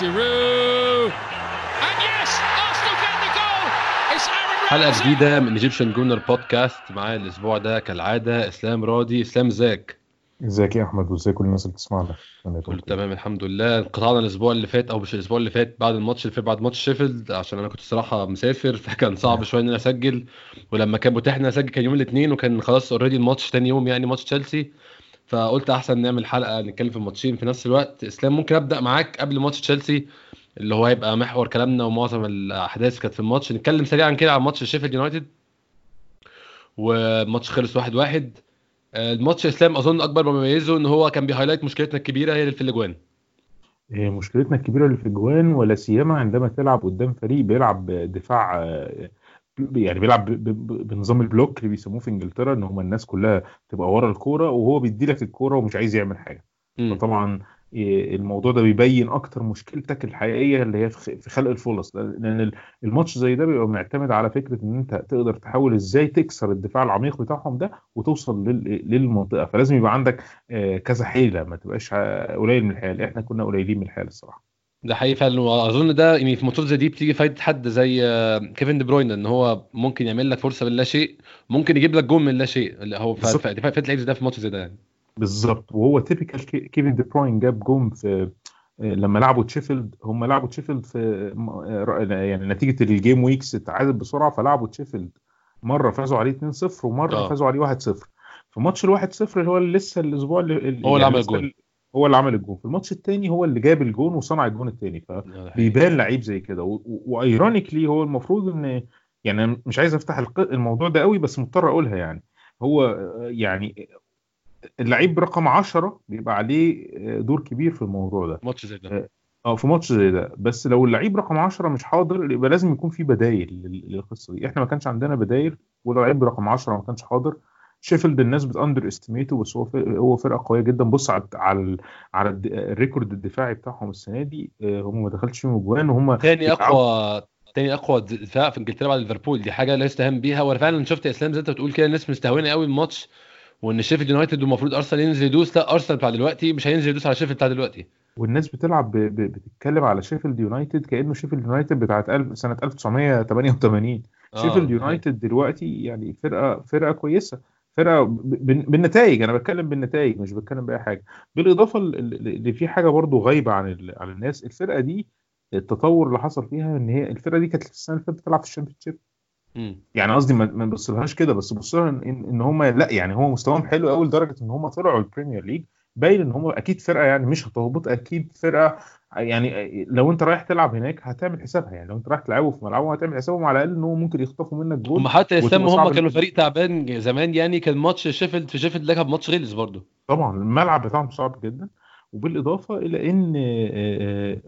Ramsey. جديدة من Egyptian Gooner Podcast معايا الأسبوع ده كالعادة إسلام راضي. إسلام إزيك إزيك يا أحمد؟ وازاي كل الناس اللي بتسمعنا كله تمام الحمد لله. انقطعنا الأسبوع اللي فات أو مش الأسبوع اللي فات بعد الماتش اللي فات بعد ماتش شيفيلد عشان أنا كنت الصراحة مسافر فكان صعب شوية إن أنا أسجل. ولما كان متاح إن أنا أسجل كان يوم الاثنين وكان خلاص already الماتش تاني يوم يعني ماتش تشيلسي. فقلت أحسن نعمل حلقة نتكلم في الماتشين في نفس الوقت. إسلام ممكن أبدأ معاك قبل ماتش تشيلسي اللي هو هيبقى محور كلامنا ومعظم الأحداث كانت في الماتش. نتكلم سريعا كده عن ماتش شيفيلد يونايتد والماتش خلص واحد واحد. آه، الماتش إسلام أظن أكبر ما يميزه إن هو كان بي highlight مشكلتنا الكبيرة هي اللي في الأجوان. إيه مشكلتنا الكبيرة اللي في الأجوان ولا سيما عندما تلعب قدام فريق بيلعب دفاع آه، يعني بيلعب بنظام البلوك اللي بيسموه في إنجلترا إن هم الناس كلها تبقى ورا الكورة وهو بيدي لك الكورة ومش عايز يعمل حاجة. مم. فطبعا إيه، الموضوع ده بيبين أكتر مشكلتك الحقيقية اللي هي في خلق الفرص. لأن ال- الماتش زي ده بيبقى معتمد على فكرة إن أنت تقدر تحاول إزاي تكسر الدفاع العميق بتاعهم ده وتوصل لل- للمنطقة. فلازم يبقى عندك آه، كذا حيلة ما تبقاش آه، قليل من الحيل. إحنا كنا قليلين من الحيل الصراحة. ده حقيقي فعلا. وأظن ده يعني في ماتشات زي دي بتيجي فايده حد زي آه، كيفن دي بروين إن هو ممكن يعمل لك فرصة من لا شيء ممكن يجيب لك جول من لا شيء. اللي هو فايده لعيب ده في ماتش زي ده يعني. بالظبط. وهو typical كيفن دي بروين جاب جون في آه، لما لعبوا شيفيلد هم لعبوا شيفيلد في آه، يعني نتيجة ال game weeks اتعادل بسرعة فلعبوا شيفيلد. مرة فازوا عليه 2-0 ومرة آه. فازوا عليه 1-0 في ماتش ال 1-0 اللي هو لسه الأسبوع اللي هو اللي يعني عمل. ال- هو اللي عمل الجون. في الماتش الثاني هو اللي جاب الجون وصنع الجون الثاني. فبيبان لعيب زي كده. و ironically هو المفروض إن يعني مش عايز أفتح الموضوع ده قوي بس مضطر أقولها يعني. هو آه، يعني اللعيب رقم 10 بيبقى عليه آه، دور كبير في الموضوع ده. ماتش زي ده. آه في ماتش زي ده. بس لو اللعيب رقم 10 مش حاضر يبقى لازم يكون في بدايل لل- للقصة دي. إحنا ما كانش عندنا بدايل واللعيب رقم 10 ما كانش حاضر شيفيلد الناس بت underestimate ـه بس هو هو فرقة قوية جدا. بص على على على ال record الدفاعي بتاعهم السنة دي آه، هم ما دخلش فيهم اجوان وهم تاني. اقوى تاني أقوى دفاع في إنجلترا بعد ليفربول. دي حاجة لا يستهان بيها. وأنا فعلا شفت يا اسلام زي أنت بتقول كده الناس مستهونة قوي الماتش وإن شيفيلد يونايتد المفروض أرسنال ينزل يدوس. لا أرسنال بتاع دلوقتي مش هينزل يدوس على شيفيلد بتاع دلوقتي. والناس بتلعب ب... ب... بتتكلم على شيفيلد يونايتد كأنه شيفيلد يونايتد بتاعت ألف سنة 1988 آه، شيفيلد يونايتد دلوقتي يعني فرقه فرقة كويسة. فرقة. بالنتائج أنا بتكلم بالنتائج مش بتكلم بأي حاجة بالإضافة اللي في حاجة برضو غايبة عن ال... عن الناس الفرقة دي التطور اللي حصل فيها إن هي الفرقة دي كانت السنة اللي فاتت بتلعب في الشامبيونشيب. يعني قصدي ما نبصلهاش كده بس بص لها ان إن هم لأ يعني هو مستواهم حلو قوي لدرجة إن هم طلعوا البريمير ليج باين إن هم أكيد فرقة يعني مش هتهبط أكيد فرقة يعني لو أنت رايح تلعب هناك هتعمل حسابها يعني لو أنت رايح تلعبه في ملعبهم هتعمل حسابهم على الأقل إن هو ممكن يخطفوا منك جول هم حتى وتبقى هم كانوا فريق تعبان زمان يعني كان ماتش شيفيلد في شيفيلد كان ماتش غلس برضه. طبعا الملعب بتاعهم صعب جدا وبالإضافة إلى إن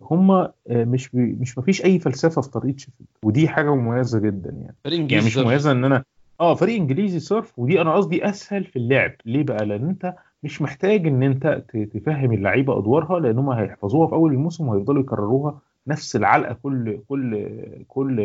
هم مش بي مش ما فيش أي فلسفة في طريقة شيفيلد ودي حاجة مميزة جدا يعني. فريق يعني إنجليزي مش صرف. مميزة إن أنا آه فريق إنجليزي صرف ودي أنا قصدي أسهل في اللعب. ليه بقى؟ لأن أنت مش محتاج إن أنت تفهم اللعيبة أدوارها لأن هم هيحفظوها في أول الموسم وهيفضلوا يكرروها نفس العلقة كل كل كل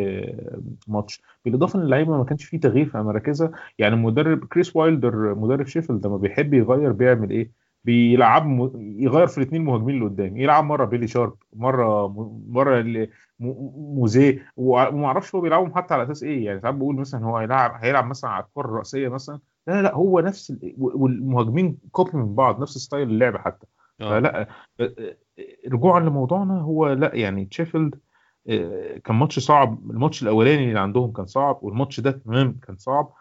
ماتش. بالإضافة إن اللعيبة ما كانش فيه تغيير في مراكزها. يعني المدرب كريس وايلدر مدرب شيفيلد لما بيحب يغير بيعمل إيه؟ بيلعب م... يغير في الاثنين مهاجمين اللي قدام يلعب مرة بيلي شارب مرة مرة ال- م- موزيه. وما أعرفش هو بيلعبهم حتى على أساس إيه؟ يعني ساعات بقول مثلا هو هيلعب هيلعب مثلا على الكرة الرأسية مثلا لا لا لا هو نفس ال... والمهاجمين كوبي من بعض نفس ستايل اللعب حتى. آه. فلا آه، آه، رجوعا لموضوعنا هو لا يعني شيفيلد آه، كان ماتش صعب. الماتش الأولاني اللي عندهم كان صعب والماتش ده تمام كان صعب.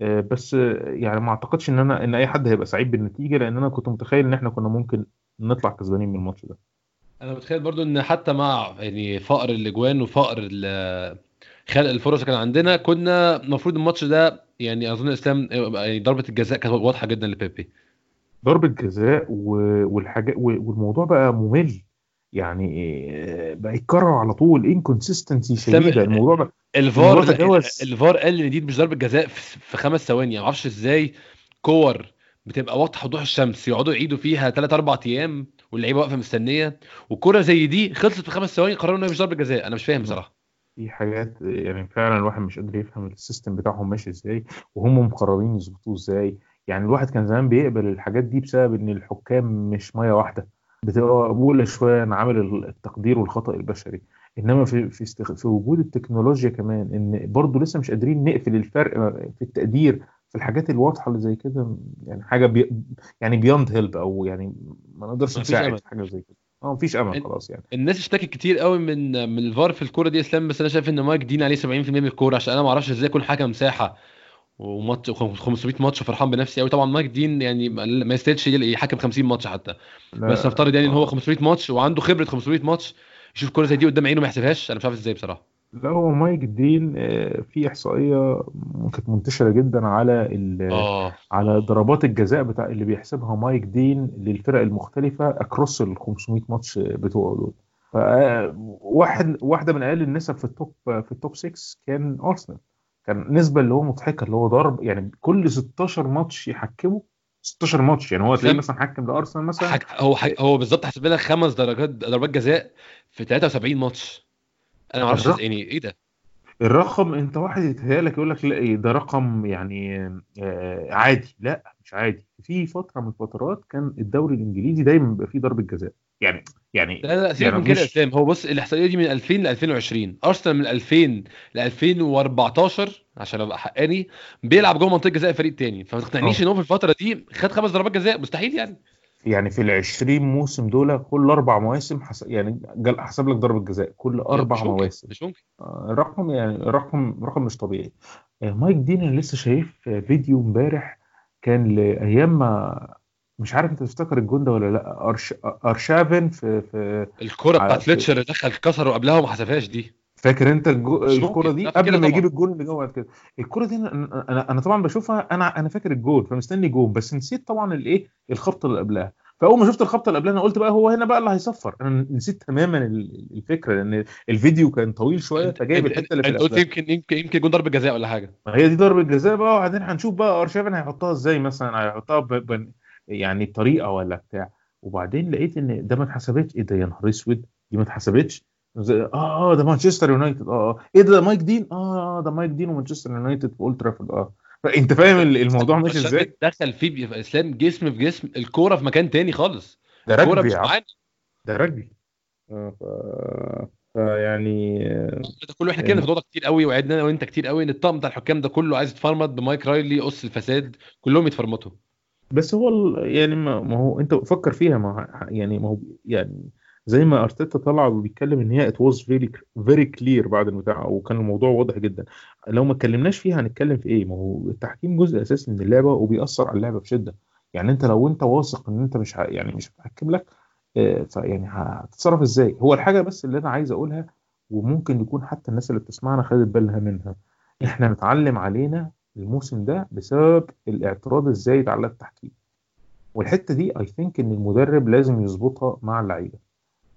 بس يعني ما أعتقدش إن أنا إن أي حد هيبقى سعيد بالنتيجة لأن أنا كنت متخيل إن إحنا كنا ممكن نطلع كسبانين من الماتش ده. أنا متخيل برضو إن حتى مع يعني فقر الأجوان وفقر خلق الفرص كان عندنا كنا المفروض الماتش ده يعني أظن إسلام يعني ضربة الجزاء كانت واضحة جدا لبيبي. ضربة جزاء والحاجات والموضوع بقى ممل. يعني آه، بقى يتكرر على طول. inconsistency شديدة. الموضوع بقى الفار الموضوع. الفار قال إن دي مش ضربة جزاء في خمس ثواني. ما أعرفش إزاي كور بتبقى واضحة وضوح الشمس. يقعدوا يعيدوا فيها 3 4 أيام واللعيبة واقفة مستنية. والكره زي دي خلصت في خمس ثواني قرروا إنها مش ضربة جزاء. أنا مش فاهم بصراحة. في حاجات يعني فعلا الواحد مش قادر يفهم ال system بتاعهم ماشي إزاي وهم مقررين يظبطوه إزاي. يعني الواحد كان زمان بيقبل الحاجات دي بسبب إن الحكام مش مية واحدة بتبقى مقبوله شوية عن عامل التقدير والخطأ البشري. إنما في في, استخ... في وجود التكنولوجيا كمان إن برضه لسه مش قادرين نقفل الفرق في التقدير في الحاجات الواضحة اللي زي كده يعني حاجة بي... يعني beyond help أو يعني ما نقدرش نساعد. في حاجة زي كده. آه مفيش أمل خلاص يعني. الناس اشتكت كتير قوي من من الفار في الكورة دي إسلام بس أنا شايف إن مايك دين عليه 70% من الكورة عشان أنا ما أعرفش إزاي يكون حكم ساحة وماتش 500 ماتش فرحان بنفسي قوي طبعا مايك دين يعني ما يستاهلش يحكم 50 ماتش حتى. بس نفترض يعني إن هو 500 ماتش وعنده خبرة 500 ماتش يشوف كورة زي دي قدام عينه ما يحسبهاش أنا مش عارف إزاي بصراحة. لا هو مايك دين آه، في إحصائية كانت منتشرة جدا على ال... آه. على ضربات الجزاء بتاع اللي بيحسبها مايك دين للفرق المختلفة across ال 500 ماتش بتوعه دول فواحد واحدة من أقل النسب في ال top في ال top 6 كان أرسنال. كان نسبة اللي هو مضحكة اللي هو ضرب يعني كل 16 ماتش يحكمه 16 ماتش. يعني هو تلاقيه مثلا حكم لأرسنال مثلا حك... هو حك... هو بالظبط حسب لنا خمس درجات ضربات جزاء في 73 ماتش. أنا ما أعرفش يعني إيه ده. الرقم أنت واحد يتهيألك يقول لك لا ده رقم يعني آه، عادي. لا مش عادي. في فترة من الفترات كان الدوري الإنجليزي دايما بيبقى فيه ضربة جزاء. يعني يعني لا لا سيبك يعني من كده إسلام. هو بص الإحصائية دي من 2000 ل 2020 أرسنال من 2000 ل 2014 عشان أبقى حقاني بيلعب جوه منطقة جزاء فريق تاني فما تقنعنيش آه. إن هو في الفترة دي خد خمس ضربات جزاء. مستحيل يعني. يعني في ال 20 موسم دول كل أربع مواسم حس... يعني حسب لك ضربة جزاء كل أربع مش ممكن مواسم. مش ممكن. آه، الرقم يعني رقم رقم مش طبيعي. آه، مايك دين أنا لسه شايف فيديو امبارح كان لأيام ما مش عارف أنت تفتكر الجون ده ولا لأ أرش... أرشافن في في الكرة بتاعت اللي دخل كسر وقبلها وما حسبهاش دي. فاكر انت الجو... ممكن. دي؟ قبل ما يجيب. الجون اللي جوه كده. الكرة دي أنا أنا, طبعا بشوفها أنا أنا فاكر الجون فمستني جون بس نسيت طبعا الايه الخبطة اللي قبلها. فأول ما شفت الخبطة اللي قبلها أنا قلت بقى هو هنا بقى اللي هيصفر. أنا نسيت تماما ال- الفكرة لأن الفيديو كان طويل شوية فجايب الحتة اللي في أنت قلت يمكن يمكن يمكن يكون ضربة جزاء ولا حاجة. ما هي دي ضربة جزاء بقى وبعدين هنشوف بقى ارشافن هيحطها إزاي مثلا هيحطها ب... ب... يعني بطريقة ولا بتاع. وبعدين لقيت إن ده ما اتحسبتش. إيه ده؟ يا نهار أسود دي ما اتحسبتش. آه ده مانشستر يونايتد آه آه. إيه ده ده مايك دين؟ آه آه ده مايك دين ومانشستر يونايتد في أولد ترافورد آه. فانت فاهم ال- الموضوع ماشي إزاي؟ دخل فيه إسلام جسم في جسم الكورة في مكان تاني خالص. ده رجبي ده رجبي. آه ف... فيعني آه، ده كله إحنا كده في الموضوع ده كتير قوي وعدنا أنا وأنت كتير قوي إن الطقم بتاع الحكام ده كله عايز يتفرمط بمايك رايلي قص الفساد كلهم يتفرمطوا. بس هو ال- يعني ما, ما هو أنت فكر فيها ما يعني ما هو يعني زي ما أرتيتا طلع وبيتكلم إن هي it was very very clear بعد البتاع وكان الموضوع واضح جدا. لو ما اتكلمناش فيها هنتكلم في إيه؟ ما هو التحكيم جزء أساسي من اللعبة وبيأثر على اللعبة بشدة. يعني أنت لو أنت واثق إن أنت مش. يعني مش هتحكم لك آه، فيعني هتتصرف إزاي؟ هو الحاجة بس اللي أنا عايز أقولها وممكن يكون حتى الناس اللي بتسمعنا خدت بالها منها. إحنا متعلم علينا الموسم ده بسبب الاعتراض الزايد على التحكيم. والحتة دي I think إن المدرب لازم يظبطها مع اللعيبة.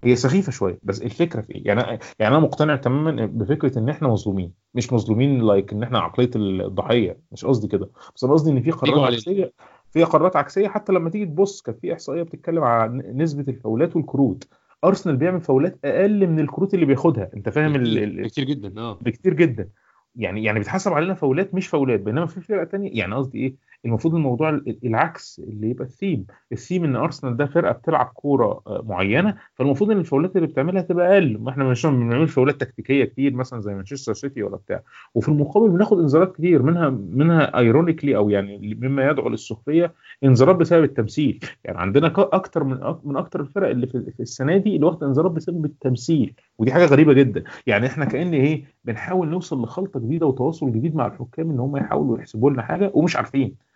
هي سخيفة شوية بس الفكرة في إيه؟ يعني يعني أنا مقتنع تماما بفكرة إن إحنا مظلومين مش مظلومين like إن إحنا عقلية الضحية مش قصدي كده بس أنا قصدي إن في قرارات. عكسية في قرارات عكسية حتى لما تيجي تبص كان في إحصائية بتتكلم على نسبة الفاولات والكروت. أرسنال بيعمل فاولات أقل من الكروت اللي بياخدها أنت فاهم ال- ال- كتير جدا آه. بكتير جدا. يعني يعني بيتحسب علينا فاولات مش فاولات بينما في فرقه تانية يعني قصدي إيه؟ المفروض الموضوع ال- العكس اللي يبقى ال theme. ال theme إن أرسنال ده فرقة بتلعب كورة آه، معينة فالمفروض إن الفاولات اللي بتعملها تبقى أقل. ما إحنا مش ما بنعملش فاولات تكتيكية كتير مثلا زي مانشستر سيتي ولا بتاع. وفي المقابل بناخد انذارات كتير منها منها ironically أو يعني مما يدعو للسخرية انذارات بسبب التمثيل. يعني عندنا أكتر من من أكتر الفرق اللي في السنة دي اللي واخدة انذارات بسبب التمثيل. ودي حاجة غريبة جدا. يعني إحنا كأن إيه بنحاول نوصل لخلطة جديدة وتواصل جديد مع الحكام إن هم يحاولوا يحسبوا لنا حاجة ومش عارفين.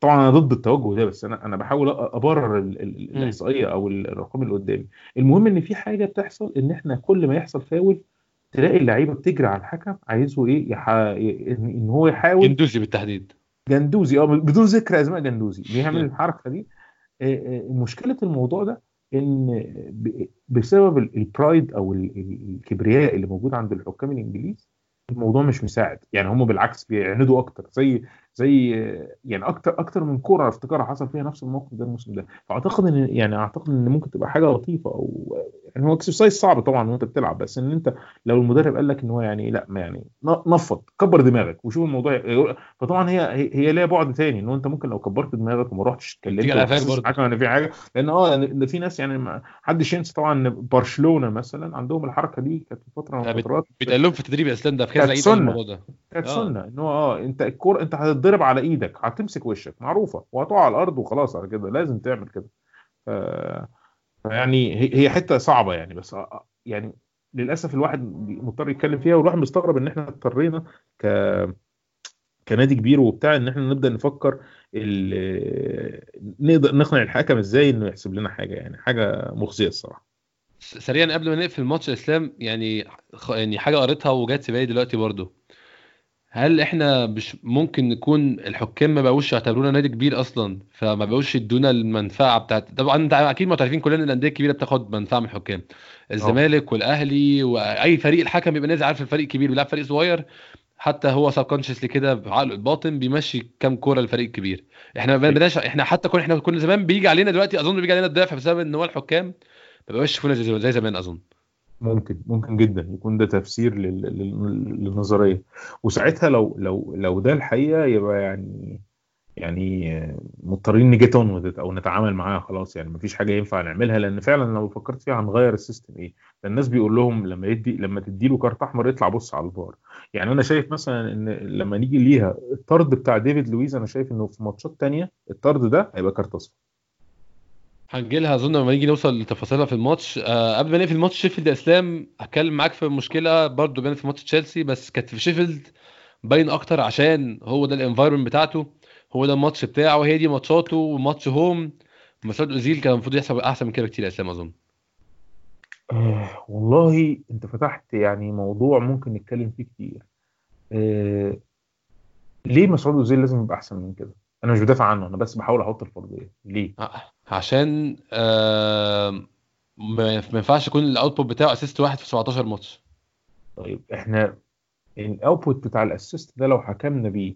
طبعا أنا ضد التوجه ده بس أنا أنا بحاول أبرر. الإحصائية أو ال- الارقام اللي قدامي المهم إن في حاجة بتحصل إن إحنا كل ما يحصل فاول تلاقي اللعيبة بتجري على الحكم عايزه إيه يح... إن هو يحاول جندوزي بالتحديد جندوزي آه بدون ذكر أسماء جندوزي بيعمل. الحركة دي آه، آه، مشكلة الموضوع ده إن بسبب ال- البرايد أو ال- ال- الكبرياء اللي موجود عند الحكام الإنجليز الموضوع مش مساعد يعني هم بالعكس بيعندوا أكتر زي زي يعني أكتر أكتر من كورة افتكرها حصل فيها نفس الموقف ده الموسم ده. فأعتقد إن يعني أعتقد إن ممكن تبقى حاجة لطيفة أو يعني هو اكسرسايز صعب طبعا وأنت بتلعب بس إن أنت لو المدرب قال لك إن هو يعني لأ ما يعني نفض كبر دماغك وشوف الموضوع فطبعا هي هي ليها بعد تاني إن أنت ممكن لو كبرت دماغك وما رحتش اتكلمت. حاجة ان في حاجة لأن آه ده في ناس يعني ما حدش ينسى طبعا إن برشلونة مثلا عندهم الحركة دي كانت فترة من الفترات بيتقال لهم في التدريب يا اسلام ده في كذا سنة. الموضوع ده كانت آه. سنة إن هو آه أنت الكوره أنت هتتضرب على إيدك هتمسك وشك معروفة وهتقع على الأرض وخلاص على كده لازم تعمل كده ف... فيعني هي حتة صعبة يعني بس يعني للأسف الواحد مضطر يتكلم فيها والواحد مستغرب إن إحنا اضطرينا ك كنادي كبير وبتاع إن إحنا نبدأ نفكر ال... نقدر نقنع الحكم إزاي إنه يحسب لنا حاجة يعني حاجة مخزية الصراحة. سريعا قبل ما نقفل الماتش يا إسلام يعني يعني حاجة قريتها وجات في بالي دلوقتي برضو. هل إحنا مش ممكن نكون الحكام ما بقوش يعتبرونا نادي كبير أصلا؟ فما بقوش يدونا المنفعة بتاعت طبعا أنت أكيد معترفين كلنا إن الأندية الكبيرة بتاخد منفعة من الحكام. الزمالك والأهلي وأي فريق الحكم بيبقى نازل عارف الفريق كبير بيلعب فريق صغير؟ حتى هو سبكونشسلي كده بعقله الباطن بيمشي كام كورة للفريق الكبير إحنا ما بناش إحنا حتى كنا إحنا كنا زمان بيجي علينا دلوقتي أظن بيجي علينا الدافع بسبب إن هو الحكام ما بقاش يشوفونا زي زمان أظن. ممكن ممكن جدا يكون ده تفسير لل- لل- للنظرية. وساعتها لو لو لو ده الحقيقة يبقى يعني يعني مضطرين ن get on أو نتعامل معاها خلاص. يعني مفيش حاجة ينفع نعملها لأن فعلا لو فكرت فيها هنغير ال system. إيه؟ الناس بيقول لهم لما يدي لما تدي له كارت أحمر اطلع بص على الفار. يعني أنا شايف مثلا إن لما نيجي ليها الطرد بتاع ديفيد لويز أنا شايف إنه في ماتشات تانية الطرد ده هيبقى كارت أصفر. هنجي لها أظن لما نيجي نوصل لتفاصيلها في الماتش آه قبل ما نقفل الماتش شيفيلد يا إسلام هتكلم معاك في مشكلة برضو بانت في ماتش تشيلسي بس كانت في شيفيلد باين أكتر عشان هو ده ال environment بتاعته هو ده الماتش بتاعه هي دي ماتشاته وماتش هوم. مسعود أوزيل كان المفروض يحصل أحسن من كده كتير يا إسلام أظن. آه والله أنت فتحت يعني موضوع ممكن نتكلم فيه كتير. آه ليه مسعود أوزيل لازم يبقى أحسن من كده؟ أنا مش بدافع عنه أنا بس بحاول أحط الفرضية. ليه؟ ع- عشان آه ما ما ينفعش يكون ال output بتاعه assist واحد في 17 ماتش. طيب إحنا ال output بتاع ال assist ده لو حكمنا بيه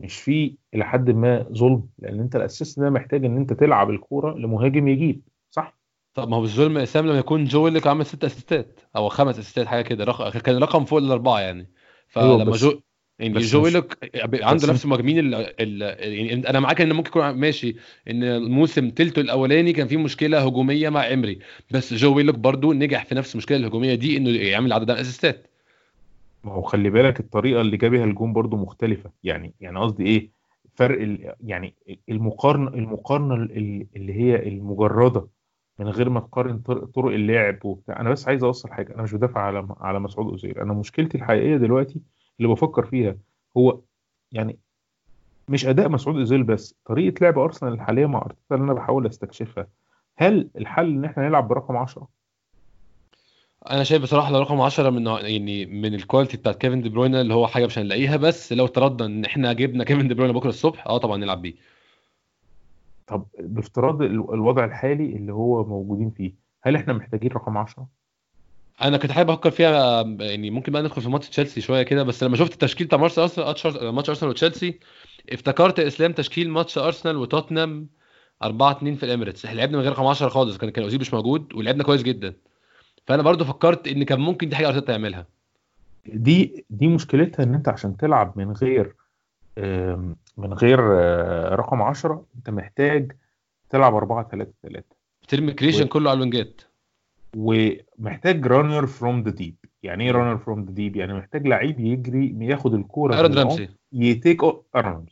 مش فيه إلى حد ما ظلم؟ لأن أنت ال assist ده محتاج إن أنت تلعب الكورة لمهاجم يجيب صح؟ طب ما هو بالظلم يا اسلام لما يكون جو اللي عامل ست assistات أو خمس assistات حاجة كده. رقم كان رقم فوق الأربعة يعني. أيوة، فلما جو يعني بس جو ويلوك عنده نفس. ال... يعني أنا معاك إن ممكن يكون ماشي إن الموسم تلته الأولاني كان فيه مشكلة هجومية مع إمري. بس جو ويلوك برضو نجح في نفس المشكلة الهجومية دي إنه يعمل عدد من ال assist ات. ما هو خلي بالك الطريقة اللي جاب بيها الجون برضو مختلفة. يعني يعني قصدي إيه؟ فرق يعني المقارنة المقارنة ال- اللي هي المجردة من غير ما تقارن طر- طرق اللعب وبتاع. أنا بس عايز أوصل حاجة. أنا مش بدافع على على مسعود أوزيل. أنا مشكلتي الحقيقية دلوقتي اللي بفكر فيها هو يعني مش أداء مسعود أوزيل بس طريقة لعب أرسنال الحالية مع أرتيتا اللي أنا بحاول أستكشفها. هل الحل إن إحنا نلعب برقم 10 أنا شايف بصراحة لو رقم 10 من يعني من ال quality بتاعت كيفن دي بروين اللي هو حاجة مش هنلاقيها بس لو افترضنا إن إحنا جبنا كيفن دي بروين بكرة الصبح آه طبعا نلعب بيه. طب بافتراض ال- الوضع الحالي اللي هو موجودين فيه هل إحنا محتاجين رقم 10 أنا كنت حابب أفكر فيها يعني ممكن بقى ندخل في ماتش تشيلسي شوية كده بس لما شفت التشكيل بتاع ماتش أرسنال ماتش أرسنال وتشيلسي افتكرت إسلام تشكيل ماتش أرسنال وتوتنهام 4 2 في الإميريتس. إحنا لعبنا من غير رقم 10 خالص كان كان أوزيل مش موجود ولعبنا كويس جدا. فأنا برضو فكرت إن كان ممكن دي حاجة أرتيتا يعملها. دي دي مشكلتها إن أنت عشان تلعب من غير من غير آه، رقم 10 أنت محتاج تلعب 4 3 3 ترمي creation و- كله على ال wing ات. ومحتاج runner from the deep يعني إيه runner from the deep يعني محتاج لعيب يجري ياخد الكوره من العمق يتيك ارنولد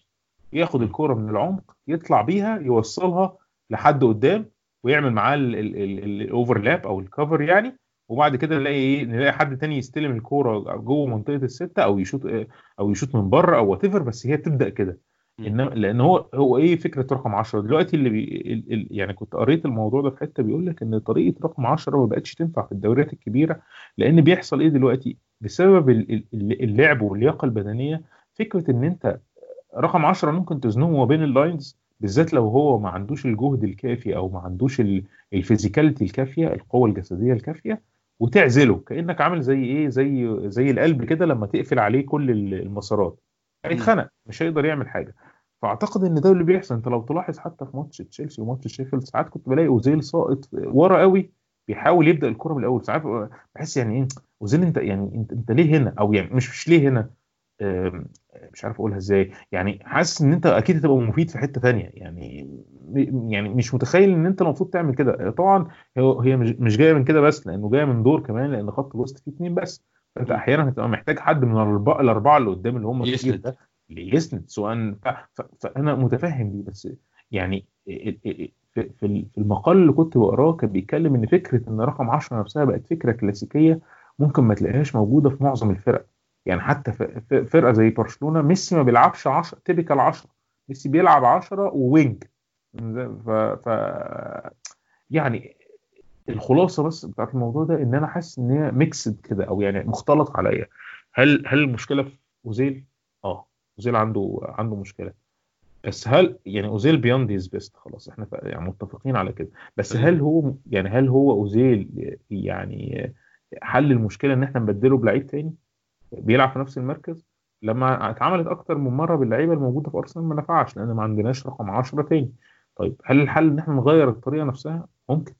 ياخد الكوره من العمق يطلع بيها يوصلها لحد قدام ويعمل معاه ال overlap أو ال cover يعني. وبعد كده نلاقي إيه؟ نلاقي حد تاني يستلم الكوره جوه منطقة الستة أو يشوط أو يشوط من بره أو what بس هي تبدا كده. إنما لأن هو هو إيه فكرة رقم 10 دلوقتي اللي بي ال- ال- يعني كنت قريت الموضوع ده في حتة بيقول لك إن طريقة رقم 10 ما بقتش تنفع في الدوريات الكبيرة لأن بيحصل إيه دلوقتي؟ بسبب ال- ال- اللعب واللياقة البدنية فكرة إن أنت رقم 10 ممكن تزنقه ما بين ال lines بالذات لو هو ما عندوش الجهد الكافي أو ما عندوش ال- ال physicality الكافية القوة الجسدية الكافية وتعزله كأنك عامل زي إيه؟ زي زي القلب كده لما تقفل عليه كل ال- المسارات. هيتخنق مش هيقدر يعمل حاجة. فأعتقد إن ده اللي بيحصل. أنت لو تلاحظ حتى في ماتش تشيلسي وماتش شيفيلد ساعات كنت بلاقي أوزيل ساقط ورا قوي بيحاول يبدأ الكرة من الأول. ساعات بحس يعني إيه أوزيل أنت يعني أنت, أنت ليه هنا؟ أو يعني مش مش ليه هنا؟ مش عارف أقولها إزاي. يعني حاسس إن أنت أكيد هتبقى مفيد في حتة تانية. يعني يعني مش متخيل إن أنت المفروض تعمل كده. طبعا هي مش جاية من كده بس لأنه جاية من دور كمان لأن خط الوسط فيه اتنين بس. فانت أحيانا هتبقى محتاج حد من الاربعه الأربعة اللي قدام اللي هم كتير يسند. ده اللي يسند سواء ف- فأنا متفهم دي بس يعني في المقال اللي كنت بقراه كان بيتكلم إن فكرة إن رقم 10 نفسها بقت فكرة كلاسيكية ممكن ما تلاقيهاش موجودة في معظم الفرق. يعني حتى فرقة زي برشلونة ميسي ما بيلعبش 10 typical 10 ميسي بيلعب 10 و wing. ف, ف يعني الخلاصة بس بتاعت الموضوع ده إن أنا حاسس إن هي mixed كده أو يعني مختلط عليا. هل هل المشكلة في أوزيل؟ آه أوزيل عنده عنده مشكلة. بس هل يعني أوزيل beyond his best خلاص إحنا يعني متفقين على كده. بس. هل هو يعني هل هو أوزيل يعني حل المشكلة إن إحنا نبدله بلعيب تاني؟ بيلعب في نفس المركز؟ لما اتعملت أكتر من مرة باللعيبة الموجودة في أرسنال ما نفعش لأن ما عندناش رقم 10 تاني. طيب هل الحل إن إحنا نغير الطريقة نفسها؟ ممكن.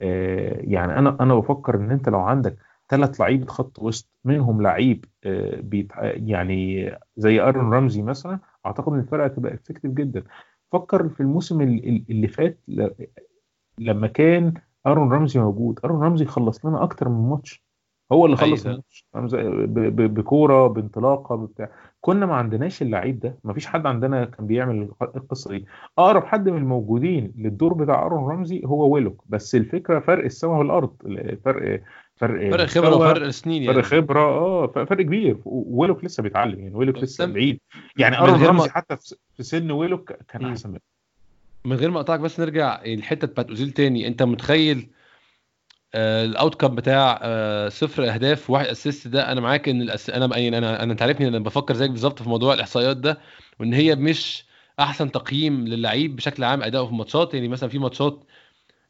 يعني أنا أنا بفكر إن أنت لو عندك ثلاث لعيبه خط وسط منهم لعيب آه يعني زي آرون رمزي مثلا أعتقد إن الفرقة هتبقى effective جدا. فكر في الموسم ال- ال- اللي فات لما كان آرون رمزي موجود. آرون رمزي خلص لنا أكتر من ماتش. هو اللي خلص أيوة. الماتش بكورة بانطلاقة بتاع. كنا ما عندناش اللعيب ده ما فيش حد عندنا كان بيعمل القصة دي. أقرب حد من الموجودين للدور بتاع أرون رمزي هو ويلوك. بس الفكرة فرق السماء والأرض فرق فرق فرق خبرة وفرق سنين يعني. فرق خبرة آه فرق كبير. ويلوك لسه بيتعلم يعني ويلوك لسه بعيد. يعني أرون ما- رمزي حتى في سن ويلوك كان. أحسن منه. من غير ما أقطعك بس نرجع الحتة بتاعت أوزيل تاني. أنت متخيل ال outcome بتاع آه صفر أهداف وواحد assist ده أنا معاك إن الأس... أنا يعني أنا أنا أنت عارفني أنا بفكر زيك بالظبط في موضوع الإحصائيات ده وإن هي مش أحسن تقييم للعيب بشكل عام أداؤه في الماتشات. يعني مثلا في ماتشات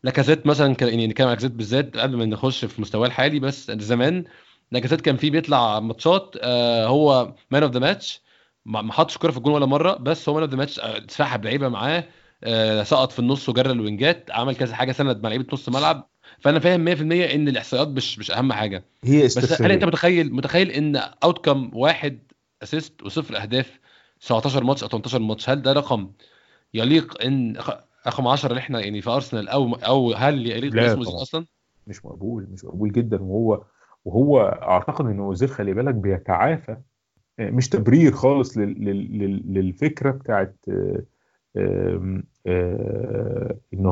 لاكازيت مثلا كان يعني نتكلم عن لاكازيت بالذات قبل ما نخش في مستواه الحالي بس زمان لاكازيت كان فيه بيطلع ماتشات آه هو man of the match ما حطش كوره في الجون ولا مرة بس هو man of the match سحب لعيبة معاه آه سقط في النص وجرى ال wing ات عمل كذا حاجة سند مع لعيبة نص ملعب. فانا فاهم 100% إن الاحصائيات مش مش أهم حاجة. هي بس هل أنت متخيل متخيل إن outcome واحد assist وصفر أهداف 19 ماتش أو 18 ماتش؟ هل ده رقم يليق إن رق- رقم 10 اللي إحنا يعني في أرسنال أو أو هل يليق باسمه. أصلا؟ مش مقبول مش مقبول جدا. وهو وهو أعتقد إن أوزيل خلي بالك بيتعافى. آه، مش تبرير خالص لل- لل- لل- للفكرة بتاعت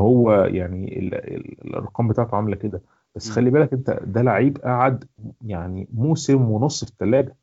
هو يعني ال- ال- الأرقام بتاعته عاملة كده. بس. خلي بالك انت ده لعيب قعد يعني موسم ونص في الثلاجه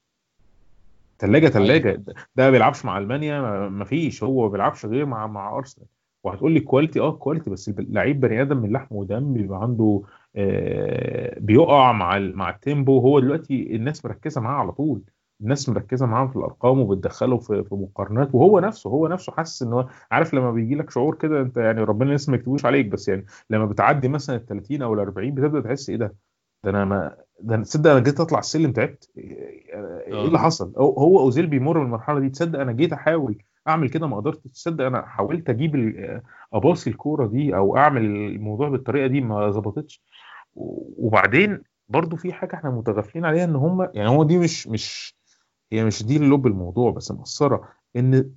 ثلاجه ثلاجه ده ما بيلعبش مع ألمانيا ما- فيش. هو ما بيلعبش غير مع مع أرسنال. وهتقول لي quality آه quality بس اللعيب بني آدم من لحم ودم بيبقى عنده آه، بيقع مع مع ال tempo هو دلوقتي الناس مركزة معاه على طول. الناس مركزة معاه في الأرقام وبتدخله في في مقارنات وهو نفسه هو نفسه حاسس إن هو عارف لما بيجي لك شعور كده أنت يعني ربنا لسه ما يكتبوش عليك بس يعني لما بتعدي مثلا ال 30 أو ال 40 بتبدأ تحس إيه ده؟ ده أنا ما ده أنا- تصدق أنا جيت أطلع السلم تعبت؟ إيه اللي حصل؟ هو أوزيل بيمر بالمرحلة دي تصدق أنا جيت أحاول أعمل كده ما قدرتش تصدق أنا حاولت أجيب أباصي الكورة دي أو أعمل الموضوع بالطريقة دي ما ظبطتش. وبعدين برضو في حاجة إحنا متغافلين عليها إن هم يعني هو دي مش مش هي مش دي لب الموضوع بس مقصرة إن